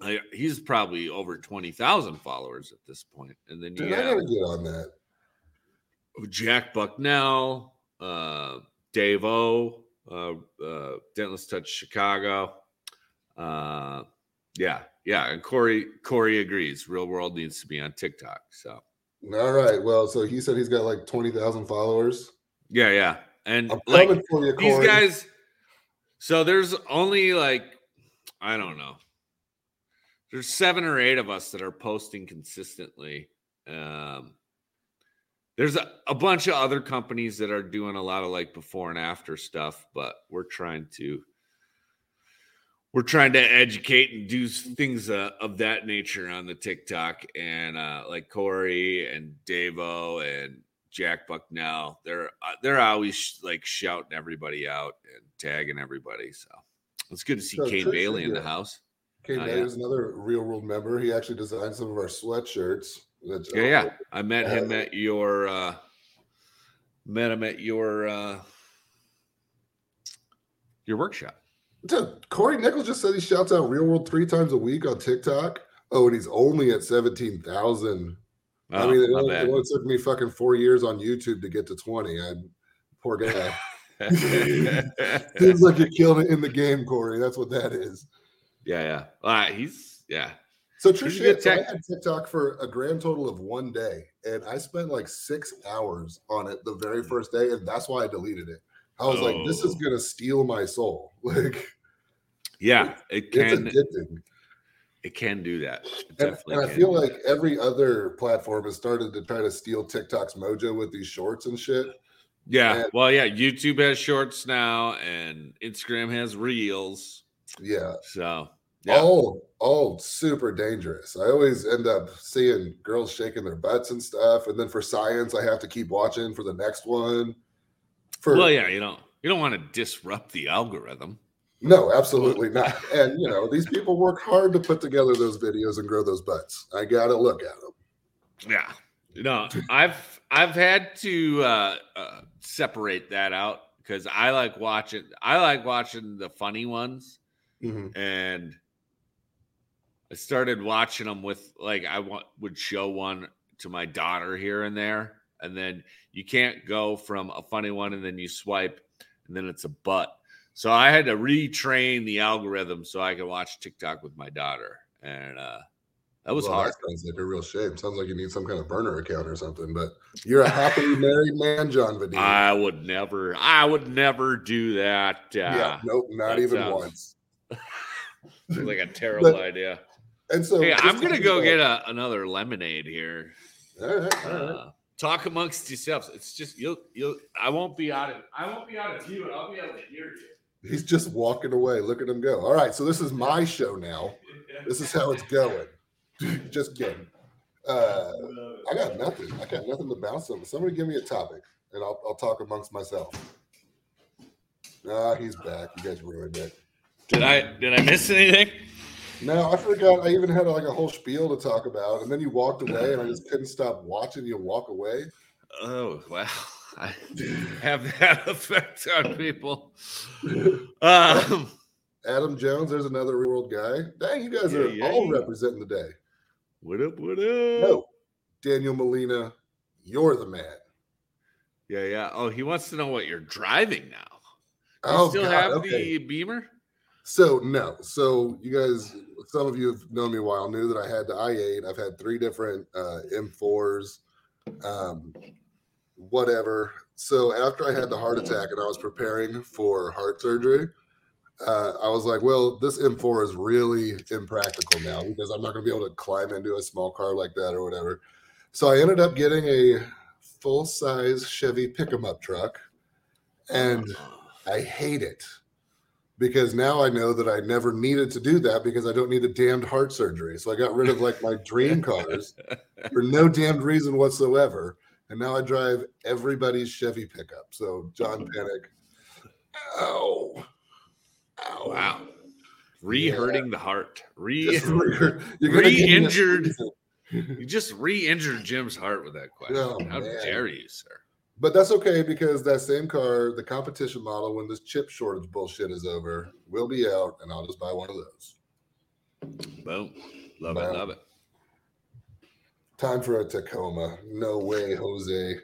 like, he's probably over 20,000 followers at this point. And then you Dude, I have gotta get on that. Jack Bucknell, uh, Dave O, uh, uh, Dentless Touch Chicago. Uh, yeah, yeah, and Corey Corey agrees. Real World needs to be on TikTok. So All right. Well, so he said he's got like 20,000 followers. yeah, yeah, and I'm like you, these guys. So there's only like I don't know. There's seven or eight of us that are posting consistently. Um, there's a, a bunch of other companies that are doing a lot of like before and after stuff, but we're trying to we're trying to educate and do things uh, of that nature on the TikTok and uh, like Corey and Davo and Jack Bucknell. They're uh, they're always like shouting everybody out and tagging everybody. So it's good to see So Kane Bailey in the house. Kane Bailey Day yeah. is another real world member. He actually designed some of our sweatshirts. which- Yeah, yeah. I met him Uh, at your uh met him at your uh your workshop. Dude, Corey Nichols just said he shouts out Real World three times a week on TikTok. Oh, and he's only at 17,000. I Oh, mean, it only, it only took me fucking four years on YouTube to get to 20. I poor guy. Seems like you're killing it in the game, Corey. That's what that is. yeah, yeah. All right, he's yeah. So He's a Trish, so I had TikTok for a grand total of one day, and I spent like six hours on it the very hmm. first day, and that's why I deleted it. I was like, "This is Oh. gonna steal my soul." Like, Yeah, it can. It can do that. And, and I feel like every other platform has started to try to steal TikTok's mojo with these shorts and shit. Yeah. and- Well, yeah. YouTube has shorts now, and Instagram has reels. Yeah. So yeah. Oh, oh, super dangerous. I always end up seeing girls shaking their butts and stuff. And then for science, I have to keep watching for the next one. For well, yeah. You don't you don't want to disrupt the algorithm. No, absolutely not. And you know, these people work hard to put together those videos and grow those butts. I gotta look at them. Yeah. No, I've I've had to uh, uh, separate that out because I like watching. I like watching the funny ones, and I started watching them with like I want would show one to my daughter here and there, and then you can't go from a funny one and then you swipe, and then it's a butt. So I had to retrain the algorithm so I could watch TikTok with my daughter, and uh, that was well, hard. That sounds like a real shame. Sounds like you need some kind of burner account or something. But you're a happily married man, John Vadim. I would never, I would never do that. Uh, yeah, nope, not even sounds- once. Like a terrible But- idea. And so Hey, I'm gonna go about- get a, another lemonade here. All right, all right. Uh, talk amongst yourselves. It's just you'll you'll. I won't be out of I won't be out of view. I'll be able to hear He's just walking away. Look at him go. All right, so this is my show now. This is how it's going. just kidding. Uh, I got nothing. I got nothing to bounce on. Somebody give me a topic, and I'll, I'll talk amongst myself. Ah, he's back. You guys ruined it. Did I did I miss anything? No, I forgot. I even had like a whole spiel to talk about, and then you walked away, and I just couldn't stop watching you walk away. Oh I have that effect on people. Um, Adam Jones, there's another real world guy. Dang, you guys are Yeah, yeah, all yeah. representing the day. what up? What up? No, Daniel Molina, you're the man. Yeah, yeah. Oh, he wants to know what you're driving now. You Oh, still God, have okay. the Beamer? So no. So you guys, some of you have known me a while, knew that I had the i8. I've had three different uh, M4s, um, whatever. So after I had the heart mm-hmm. attack and I was preparing for heart surgery, uh, I was like, well, this M4 is really impractical now mm-hmm. because I'm not going to be able to climb into a small car like that or whatever. So I ended up getting a full size Chevy pick 'em up truck, and ah. I hate it because now I know that I never needed to do that because I don't need a damned heart surgery. So I got rid of like my dream cars for no damned reason whatsoever. And now I drive everybody's Chevy pickup. So John Panic. Ow. Ow. Wow. Re-hurting the heart. Re Just re- you're gonna give me a Re-injured. you just re-injured Jim's heart with that question. Oh, How man. dare you, sir? But that's okay because that same car, the competition model, when this chip shortage bullshit is over, will be out and I'll just buy one of those. Boom. Love Wow. it, love it. Time for a Tacoma. No way, Jose.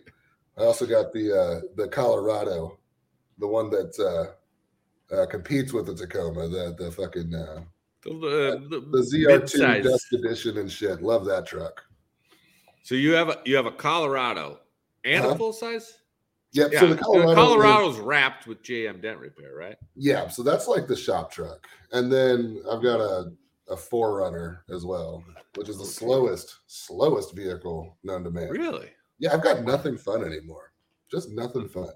I also got the uh the Colorado, the one that uh, uh competes with the Tacoma, the the fucking uh The, the, the ZR2 mid-size. Dusk Edition and shit. Love that truck. So you have a you have a Colorado and Huh? a full size? Yep. Yeah. So the the Colorado, Colorado's wrapped with JM Dent Repair, right? yeah. So that's like the shop truck, and then I've got a a 4Runner as well, which is the slowest slowest vehicle known to man. Really? Yeah, I've got nothing fun anymore. Just nothing fun.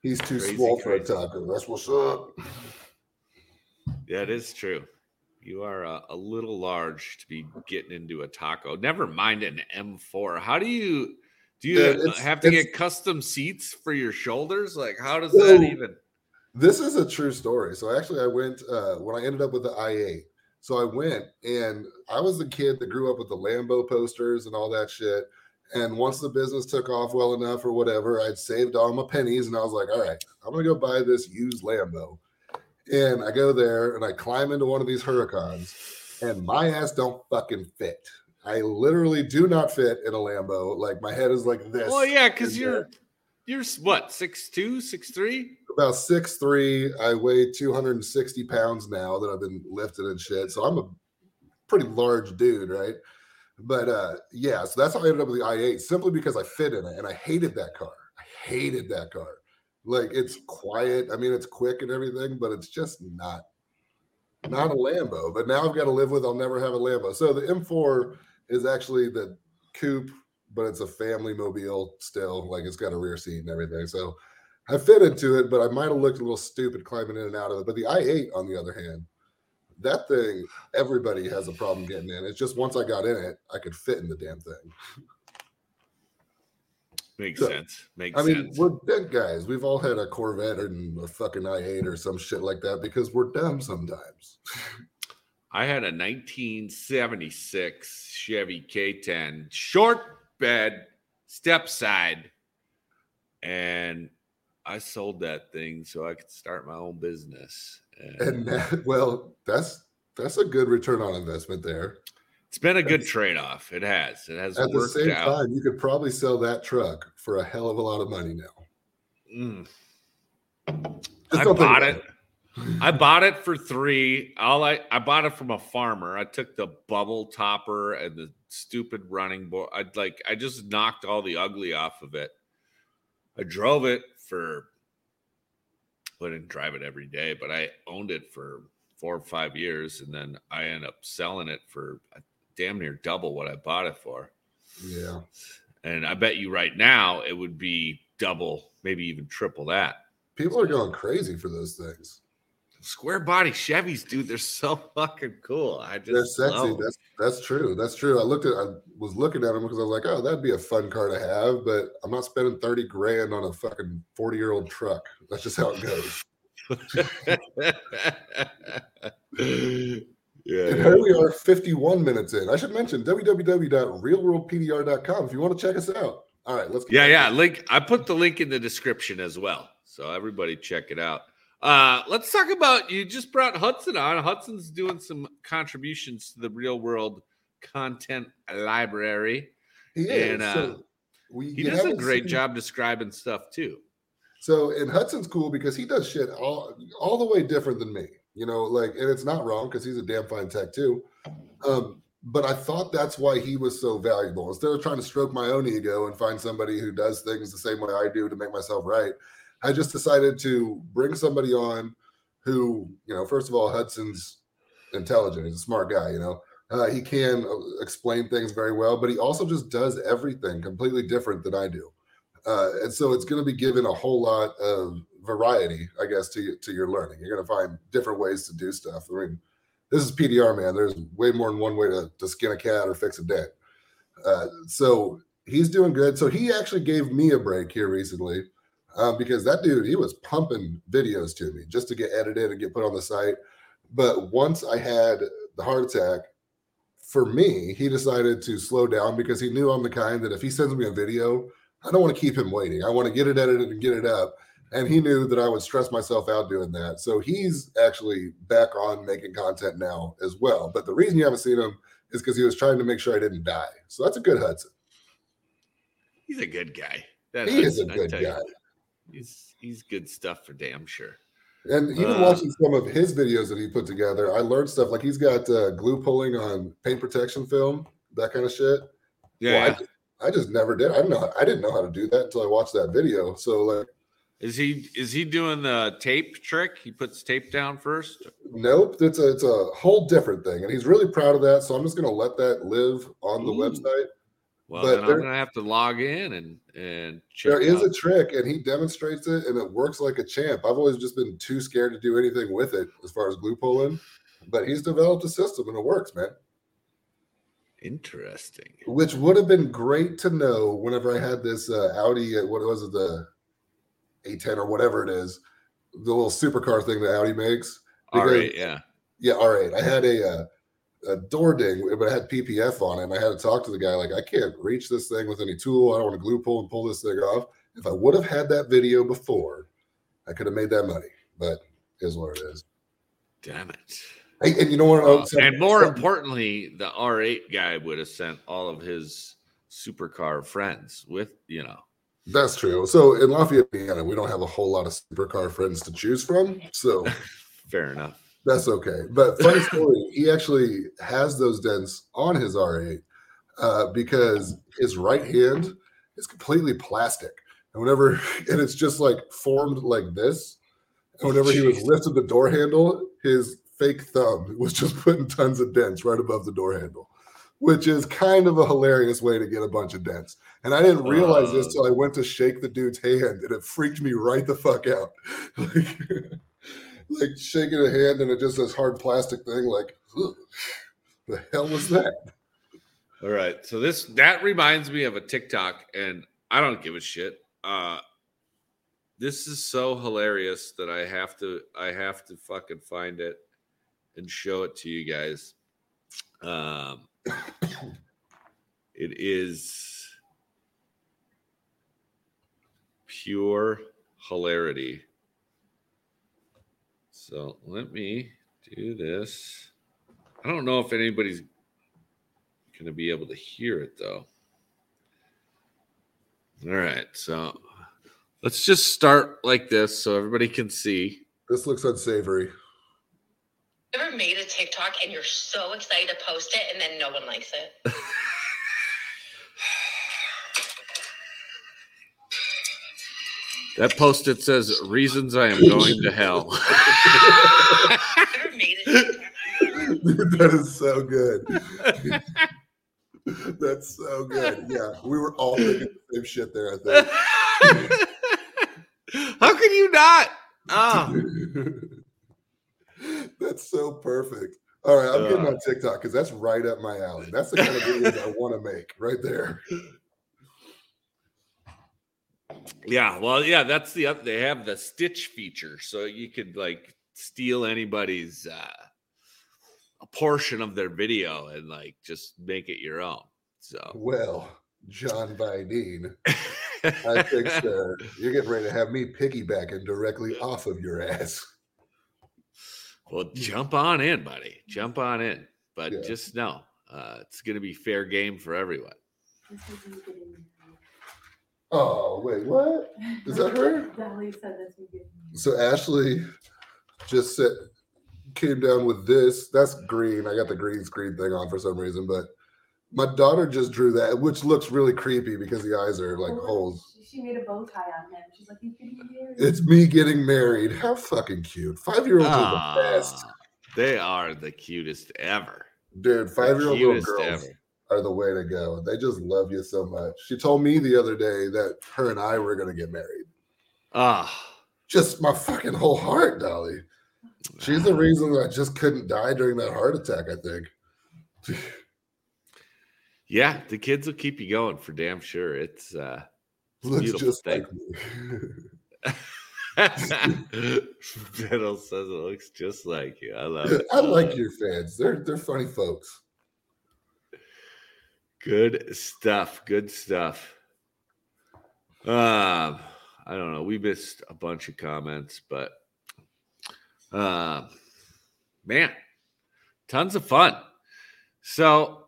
He's too Crazy, small for a taco. That's what's up. Yeah, it is true. You are a, a little large to be getting into a taco. Never mind an M4. How do you do? You Yeah, have to get custom seats for your shoulders? Like, how does So- that even? This is a true story. So actually, I went uh, when I ended up with the i8. So I went and I was the kid that grew up with the Lambo posters and all that shit. And once the business took off well enough or whatever, I'd saved all my pennies and I was like, all right, I'm gonna go buy this used Lambo. And I go there and I climb into one of these Huracans, and my ass don't fucking fit. I literally do not fit in a Lambo. Like my head is like this. Well, yeah, because you're you're what six two, six three. About six three. I weigh 260 pounds now that I've been lifting and shit. So I'm a pretty large dude, right? But uh yeah, so that's how I ended up with the i8 simply because I fit in it and I hated that car. I hated that car. Like it's quiet. I mean, it's quick and everything, but it's just not not a Lambo. But now I've got to live with I'll never have a Lambo. So the M4 is actually the coupe, but it's a family mobile still. Like it's got a rear seat and everything. So I fit into it, but I might have looked a little stupid climbing in and out of it. But the i8, on the other hand, that thing, everybody has a problem getting in. It's just once I got in it, I could fit in the damn thing. Makes so, sense. Makes I mean, we're dead guys. We've all had a Corvette and a fucking i8 or some shit like that because we're dumb sometimes. I had a 1976 Chevy K10 short bed, step side, and I sold that thing so I could start my own business. And, and that, well, that's that's a good return on investment there. It's been a good trade off. It has. It has. At the same out. time, you could probably sell that truck for a hell of a lot of money now. Mm. I bought it. I bought it for three. All I I bought it from a farmer. I took the bubble topper and the stupid running board. I'd like I just knocked all the ugly off of it. I drove it for. I didn't drive it every day, but I owned it for four or five years, and then I ended up selling it for damn near double what I bought it for. Yeah. And I bet you right now it would be double, maybe even triple that. People are going crazy for those things. Square body Chevys, dude, they're so fucking cool. I just they're sexy. That's that's true. That's true. I looked at I was looking at them because I was like, oh, that'd be a fun car to have, but I'm not spending 30 grand on a fucking 40 year old truck. That's just how it goes. Yeah, and here we are 51 minutes in. I should mention www.realworldpdr.com if you want to check us out. All right, let's Yeah, yeah. Link I put the link in the description as well. So everybody check it out. Uh let's talk about you just brought Hudson on. Hudson's doing some contributions to the real world content library. He is. And uh so we, he does a great seen... job describing stuff too. So and Hudson's cool because he does shit all all the way different than me you know, like, and it's not wrong because he's a damn fine tech too. Um, but I thought that's why he was so valuable. Instead of trying to stroke my own ego and find somebody who does things the same way I do to make myself right, I just decided to bring somebody on who, you know, first of all, Hudson's intelligent. He's a smart guy, you know. Uh, he can uh, explain things very well, but he also just does everything completely different than I do. Uh, and so it's going to be given a whole lot of variety, I guess, to to your learning. You're going to find different ways to do stuff. I mean, this is PDR, man. There's way more than one way to, to skin a cat or fix a dent. Uh, so he's doing good. So he actually gave me a break here recently um, because that dude, he was pumping videos to me just to get edited and get put on the site. But once I had the heart attack, for me, he decided to slow down because he knew I'm the kind that if he sends me a video, I don't want to keep him waiting. I want to get it edited and get it up and he knew that I would stress myself out doing that. So he's actually back on making content now as well. But the reason you haven't seen him is because he was trying to make sure I didn't die. So that's a good Hudson. He's a good guy. That he Hudson, is a good guy. You, he's he's good stuff for damn sure. And even uh, watching some of his videos that he put together, I learned stuff like he's got uh, glue pulling on paint protection film, that kind of shit. Yeah, well, I, I, just never did. I didn't know. I didn't know how to do that until I watched that video. So like, is he is he doing the tape trick? He puts tape down first. Nope, it's a it's a whole different thing, and he's really proud of that. So I'm just going to let that live on the Ooh. website. Well, but then there, I'm to have to log in and and there is a trick, and he demonstrates it, and it works like a champ. I've always just been too scared to do anything with it as far as glue pulling, but he's developed a system, and it works, man. Interesting. Which would have been great to know whenever I had this uh, Audi. What was it? The a10 or whatever it is, the little supercar thing that Audi makes. R8, yeah. Yeah, R8. I had a, uh, a door ding, but it had PPF on it. And I had to talk to the guy, like, I can't reach this thing with any tool. I don't want to glue pull and pull this thing off. If I would have had that video before, I could have made that money, but is what it is. Damn it. Hey, and you know what? Uh, and more importantly, the R8 guy would have sent all of his supercar friends with, you know, that's true. So in Lafayette, Indiana, we don't have a whole lot of supercar friends to choose from. So fair enough. That's okay. But funny story, he actually has those dents on his R8 uh, because his right hand is completely plastic. And whenever, and it's just like formed like this. And whenever Jeez. he was lifted the door handle, his fake thumb was just putting tons of dents right above the door handle, which is kind of a hilarious way to get a bunch of dents. And I didn't realize uh, this till I went to shake the dude's hand, and it freaked me right the fuck out. like, like shaking a hand, and it just this hard plastic thing. Like, the hell was that? All right, so this that reminds me of a TikTok, and I don't give a shit. Uh, this is so hilarious that I have to I have to fucking find it and show it to you guys. Um, it is pure hilarity. So let me do this. I don't know if anybody's going to be able to hear it though. All right, so let's just start like this so everybody can see. This looks unsavory. Ever made a TikTok and you're so excited to post it and then no one likes it? that post it says reasons I am going to hell. that is so good. That's so good. Yeah, we were all thinking the same shit there. I think. How can you not? Ah, that's so perfect. All right, I'm uh, getting on TikTok because that's right up my alley. That's the kind of videos I want to make right there. Yeah, well, yeah, that's the they have the stitch feature, so you could like steal anybody's uh a portion of their video and like just make it your own. So well, John Vidine, I think uh, you're getting ready to have me piggybacking directly off of your ass. Well, jump on in, buddy. Jump on in. But yeah. just know uh, it's going to be fair game for everyone. Oh, wait, what? Is that her? So Ashley just said, came down with this. That's green. I got the green screen thing on for some reason, but my daughter just drew that, which looks really creepy because the eyes are like holes. She made a bow tie on him. She's like, "He's getting married." It's me getting married. How fucking cute! Five year olds are the ah, best. They are the cutest ever, dude. Five year old girls ever. Are the way to go. They just love you so much. She told me the other day that her and I were going to get married. Ah, just my fucking whole heart, Dolly. She's the reason I just couldn't die during that heart attack. I think. yeah, the kids will keep you going for damn sure. It's uh, looks just thing. like me. Biddle says it looks just like you. I love it. I like your fans. They're they're funny folks. Good stuff. Good stuff. Um, I don't know. We missed a bunch of comments, but uh, man, tons of fun. So,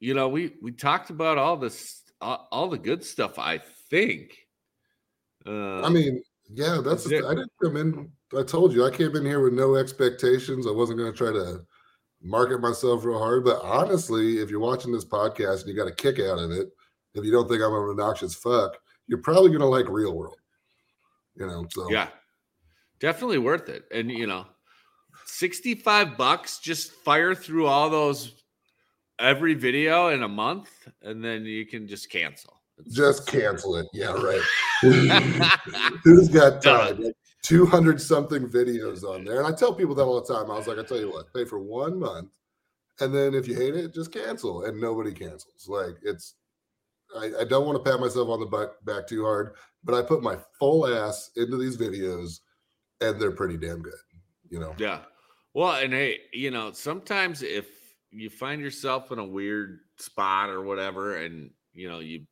you know, we we talked about all this, all, all the good stuff. I think. Uh, I mean, yeah, that's. It, I didn't come in. I told you I came in here with no expectations. I wasn't going to try to market myself real hard. But honestly, if you're watching this podcast and you got a kick out of it, if you don't think I'm an obnoxious fuck, you're probably to like Real World. You know, so yeah, definitely worth it. And you know, 65 bucks, just fire through all those every video in a month, and then you can just cancel. It's just cancel it. Yeah, right. Who's got time? 200 something videos on mm-hmm. there. And I tell people that all the time. I was like, I tell you what, pay for one month. And then if you hate it, just cancel. And nobody cancels. Like it's, I, I don't want to pat myself on the back, back too hard, but I put my full ass into these videos and they're pretty damn good, you know? Yeah. Well, and hey, you know, sometimes if you find yourself in a weird spot or whatever, and you know, you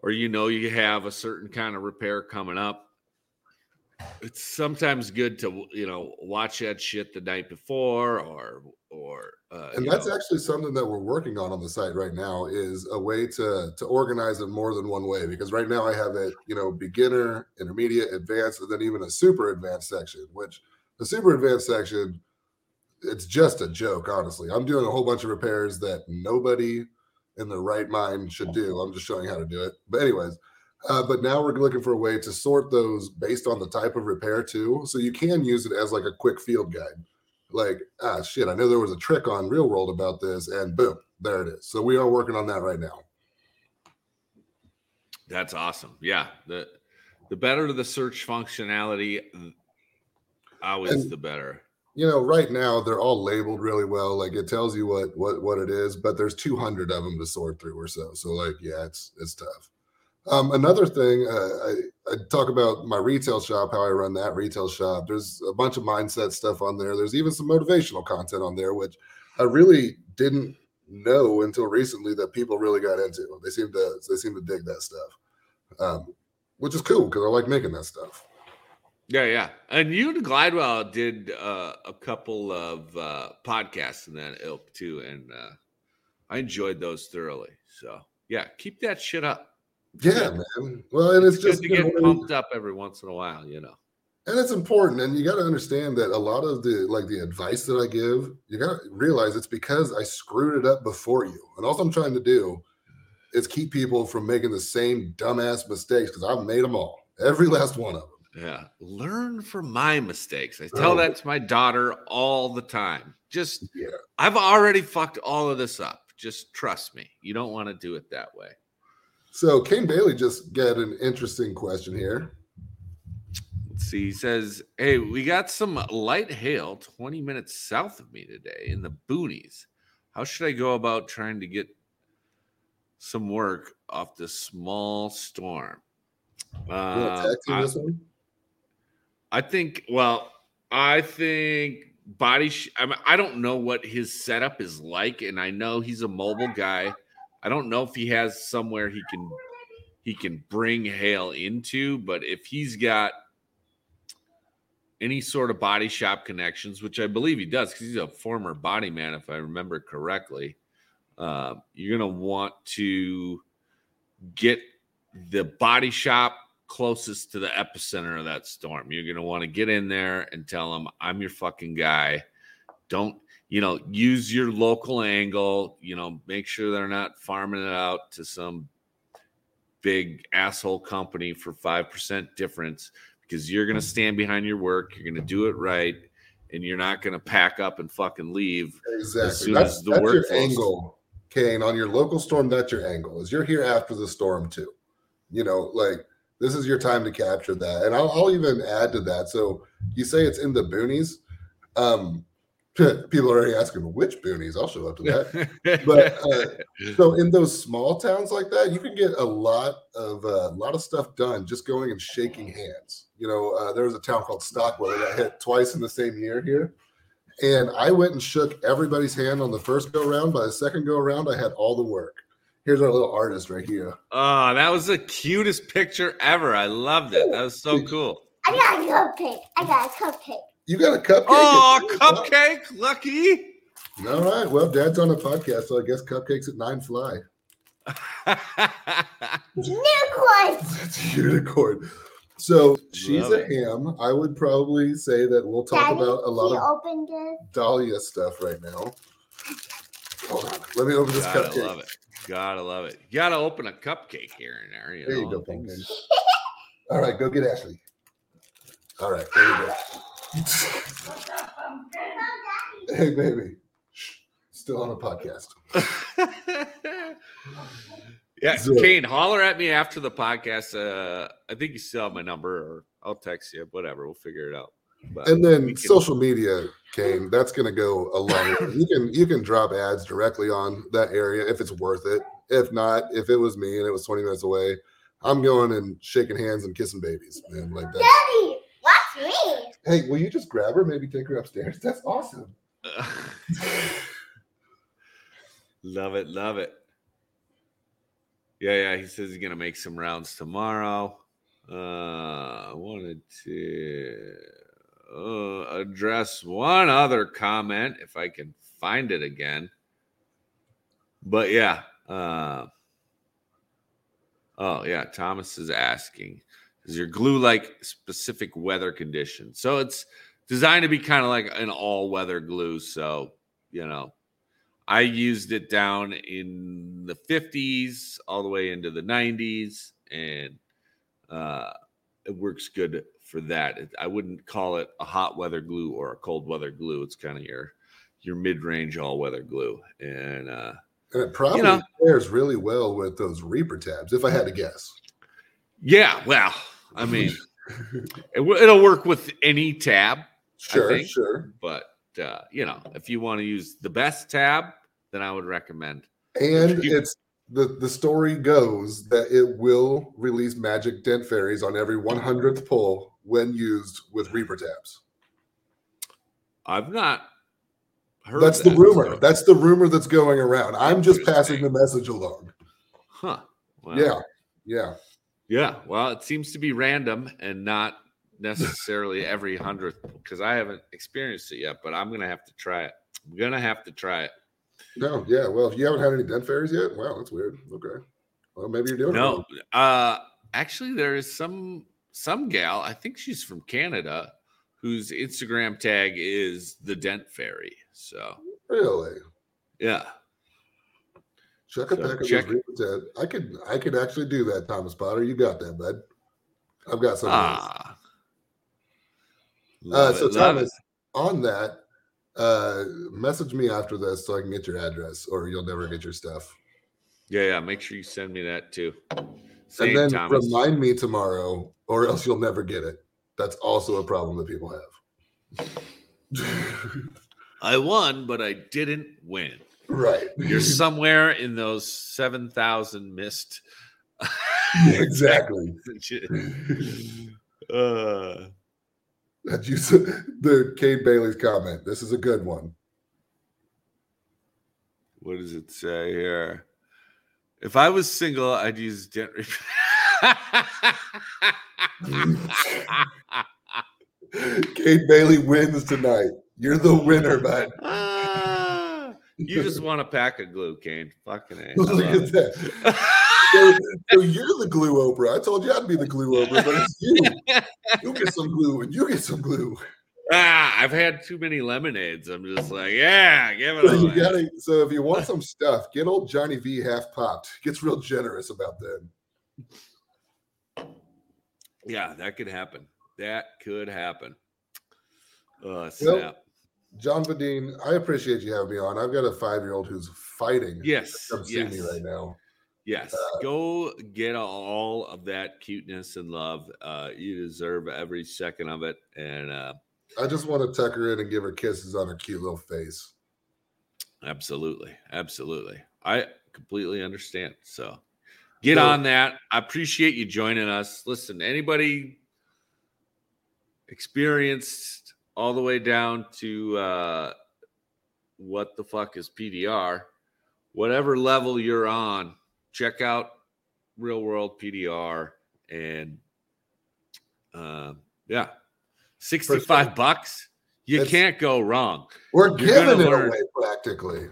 or you know you have a certain kind of repair coming up, it's sometimes good to you know watch that shit the night before or or uh, and that's know. actually something that we're working on on the site right now is a way to to organize it more than one way because right now i have it you know beginner intermediate advanced and then even a super advanced section which the super advanced section it's just a joke honestly. I'm doing a whole bunch of repairs that nobody in the right mind should do. I'm just showing how to do it. But anyways uh, but now we're looking for a way to sort those based on the type of repair too. So you can use it as like a quick field guide. like, ah, shit, I know there was a trick on Real World about this, and boom, there it is. So we are working on that right now. That's awesome. Yeah. The the better the search functionality, always And- the better. You know, right now they're all labeled really well. Like it tells you what what what it is, but there's 200 of them to sort through or so. So like, yeah, it's it's tough. Um, another thing, uh, I, I talk about my retail shop, how I run that retail shop. There's a bunch of mindset stuff on there. There's even some motivational content on there, which I really didn't know until recently that people really got into. They seem to they seem to dig that stuff, um, which is cool because I like making that stuff. Yeah, yeah. And you and Glidewell did uh, a couple of uh, podcasts in that ilk too, and uh, I enjoyed those thoroughly. So yeah, keep that shit up. Yeah, man. Well, and it's, It's, just you know, get pumped up every once in a while, you know. and it's important and you got to understand that a lot of the like the advice that i give you got to realize it's because i screwed it up before you and all i'm trying to do is keep people from making the same dumbass mistakes because i've made them all every last one of them Yeah. Learn from my mistakes. I tell Oh. that to my daughter all the time. Just yeah I've already fucked all of this up. Just trust me. You don't want to do it that way. So kane bailey just got an interesting question here Let's see. He says, Hey, we got some light hail 20 minutes south of me today in the boonies. How should I go about trying to get some work off this small storm? Uh, to tag team I, this one I think, well, I think body, sh- I, mean, I don't know what his setup is like, and I know he's a mobile guy. I don't know if he has somewhere he can he can bring hail into, but if he's got any sort of body shop connections, which I believe he does, because he's a former body man, if I remember correctly, uh, you're gonna want to get the body shop closest to the epicenter of that storm. You're gonna want to get in there and tell them, "I'm your fucking guy." Don't you know? Use your local angle. You know, make sure they're not farming it out to some big asshole company for five percent difference because you're gonna stand behind your work. You're gonna do it right, and you're not gonna pack up and fucking leave. exactly that's, that's your angle kane on your local storm that's your angle is you're here after the storm too you know like this is your time to capture that and i'll, I'll even add to that so you say it's in the boonies um people are already asking which boonies i'll show up to that But, uh, so in those small towns like that you can get a lot of a lot of stuff done just going and shaking hands you know uh, there was a town called stockwell that hit twice in the same year here and i went and shook everybody's hand on the first go round by the second go around i had all the work here's our little artist right here Oh, that was the cutest picture ever. I loved it. That was so cool. I got a cupcake. I got a cupcake. You got a cupcake Oh, cupcake, lucky. all right well dad's on a podcast so i guess cupcakes at nine fly Unicorn. That's unicorn. So she's Love a it. ham. I would probably say that we'll talk Daddy, about a lot of opened it. Dahlia stuff right now. Hold on. Let me open this Gotta cupcake. love it. Gotta love it. You gotta open a cupcake here and there. You There you go, pumpkin. All right, go get Ashley. All right, there you go. Hey, baby. Shh. Still on a podcast. yeah, So- Kane, holler at me after the podcast. Uh, I think you still have my number, or I'll text you. Whatever, we'll figure it out. But And then can- social media, Kane, that's going to go a long way. You can you can drop ads directly on that area if it's worth it. If not, if it was me and it was 20 minutes away, I'm going and shaking hands and kissing babies, man. Like that. Daddy, watch me. Hey, will you just grab her? Maybe take her upstairs. That's awesome. love it, love it. Yeah, yeah. He says he's gonna make some rounds tomorrow. Uh, I wanted to uh, address one other comment if I can find it again. But yeah. Uh, oh yeah. Thomas is asking, is your glue like specific weather conditions? So it's designed to be kind of like an all weather glue. So you know, I used it down in the 50s all the way into the 90s and uh it works good for that. It, I wouldn't call it a hot weather glue or a cold weather glue. It's kind of your your mid range all weather glue, and uh, And it probably know. pairs really well with those Reaper tabs, if I had to guess. yeah. Well, I mean, it, w- it'll work with any tab, Sure, think- sure. but uh, you know, if you want to use the best tab, then I would recommend. And You- it's the the story goes that it will release magic dent fairies on every 100th pull when used with Reaper tabs. I've not heard. That's the rumor. so- That's the rumor that's going around. I'm just passing the message along. huh. Well, Yeah, yeah. Yeah, well, it seems to be random and not necessarily every hundredth because I haven't experienced it yet, but I'm gonna have to try it. I'm gonna have to try it. No, yeah. Well, if you haven't had any dent fairies yet, wow, that's weird. Okay. Well, maybe you're doing it. No, wrong. uh, actually, there is some some gal. I think she's from Canada, whose Instagram tag is the Dent Fairy. So Really? yeah, Check a So of check- those Reaper tabs. I can I could actually do that, Thomas Potter. You got that, bud. I've got some. ah, Uh, so it. Thomas, on that, uh, message me after this so I can get your address, or you'll never get your stuff. yeah, yeah. Make sure you send me that too. Same, and then Thomas. remind me tomorrow, or else you'll never get it. That's also a problem that people have. I won, but I didn't win. Right. You're somewhere in those seven thousand missed. exactly. uh, That you the Cade Bailey's comment. This is a good one. what does it say here? If I was single, I'd use dent. Cade Bailey wins tonight. You're the winner, bud. You just want a pack of glue, Kane. Fucking A. Look at that. So, so you're the glue Oprah. I told you I'd be the glue Oprah, but it's you. You get some glue and you get some glue. ah, I've had too many lemonades. I'm just like, yeah, give it So you gotta. So if you want some stuff, get old Johnny V half popped. Gets real generous about that. Yeah, that could happen. That could happen. Uh, snap. John Vadine, I appreciate you having me on. I've got a five year old who's fighting. yes, come see yes. me right now. Yes, go get all of that cuteness and love. Uh, you deserve every second of it. And uh, I just want to tuck her in and give her kisses on her cute little face. absolutely, absolutely, I completely understand. So get So- on that. I appreciate you joining us. Listen, anybody experienced all the way down to uh, what the fuck is PDR, whatever level you're on, check out Real World PDR and uh, yeah, 65 bucks. You It's- can't go wrong. We're You're giving it learn. away practically.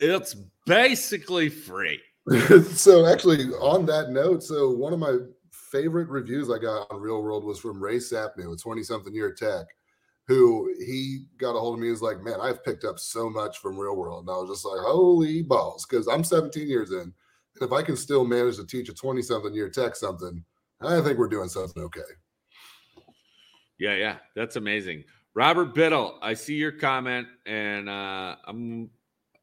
It's basically free. so actually, on that note, so one of my favorite reviews I got on Real World was from Ray Sapnew, a 20 something year tech, who he got a hold of me. He was like, Man, I've picked up so much from Real World. And I was just like, Holy balls, because I'm 17 years in. And if I can still manage to teach a 20 something year tech something, I think we're doing something okay. Yeah, yeah, that's amazing. Robert Biddle, I see your comment, and uh, I'm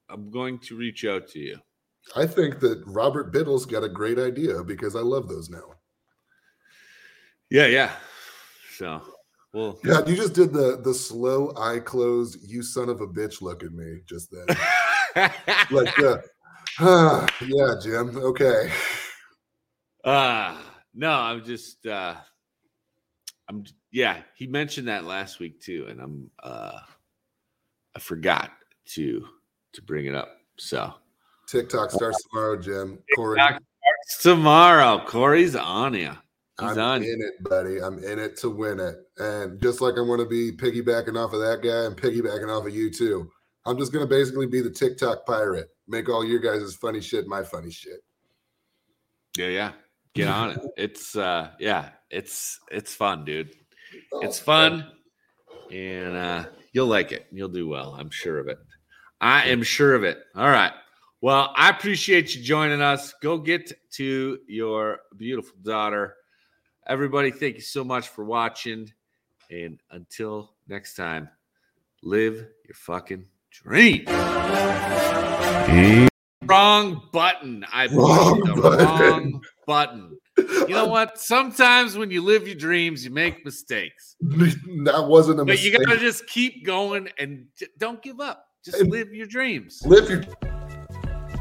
I'm going to reach out to you. I think that Robert Biddle's got a great idea because I love those now. Yeah, yeah. So, well, yeah, you just did the the slow eye closed, you son of a bitch look at me just then. like uh, ah, yeah, Jim. Okay. uh no, I'm just uh I'm yeah, he mentioned that last week too, and I'm uh I forgot to to bring it up. So TikTok starts tomorrow, Jim. Corey, TikTok tomorrow, Corey's on you. He's I'm on. in it, buddy. I'm in it to win it. And just like I'm going to be piggybacking off of that guy, I'm piggybacking off of you too. I'm just going to basically be the TikTok pirate. Make all your guys' funny shit my funny shit. Yeah, yeah. Get on it. It's uh yeah, it's it's fun, dude. It's Oh, fun and uh you'll like it. You'll do well. I'm sure of it. I am sure of it. All right. Well, I appreciate you joining us. Go get to your beautiful daughter Everybody, thank you so much for watching. And until next time, live your fucking dream. Wrong button. I Wrong the button. wrong button. You know what? Sometimes when you live your dreams, you make mistakes. that wasn't a mistake. But you gotta just keep going and don't give up. Just And- live your dreams. Live your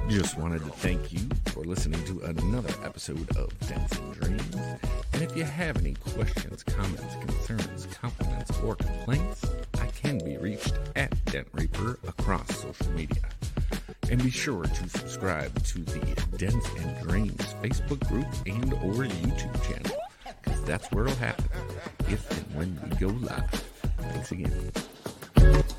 Just wanted to thank you for listening to another episode of and Dreams. And if you have any questions, comments, concerns, compliments, or complaints, I can be reached at Dent Reaper across social media. And be sure to subscribe to the Dents and Dreams Facebook group and or YouTube channel, because that's where it'll happen if and when we go live. Thanks again.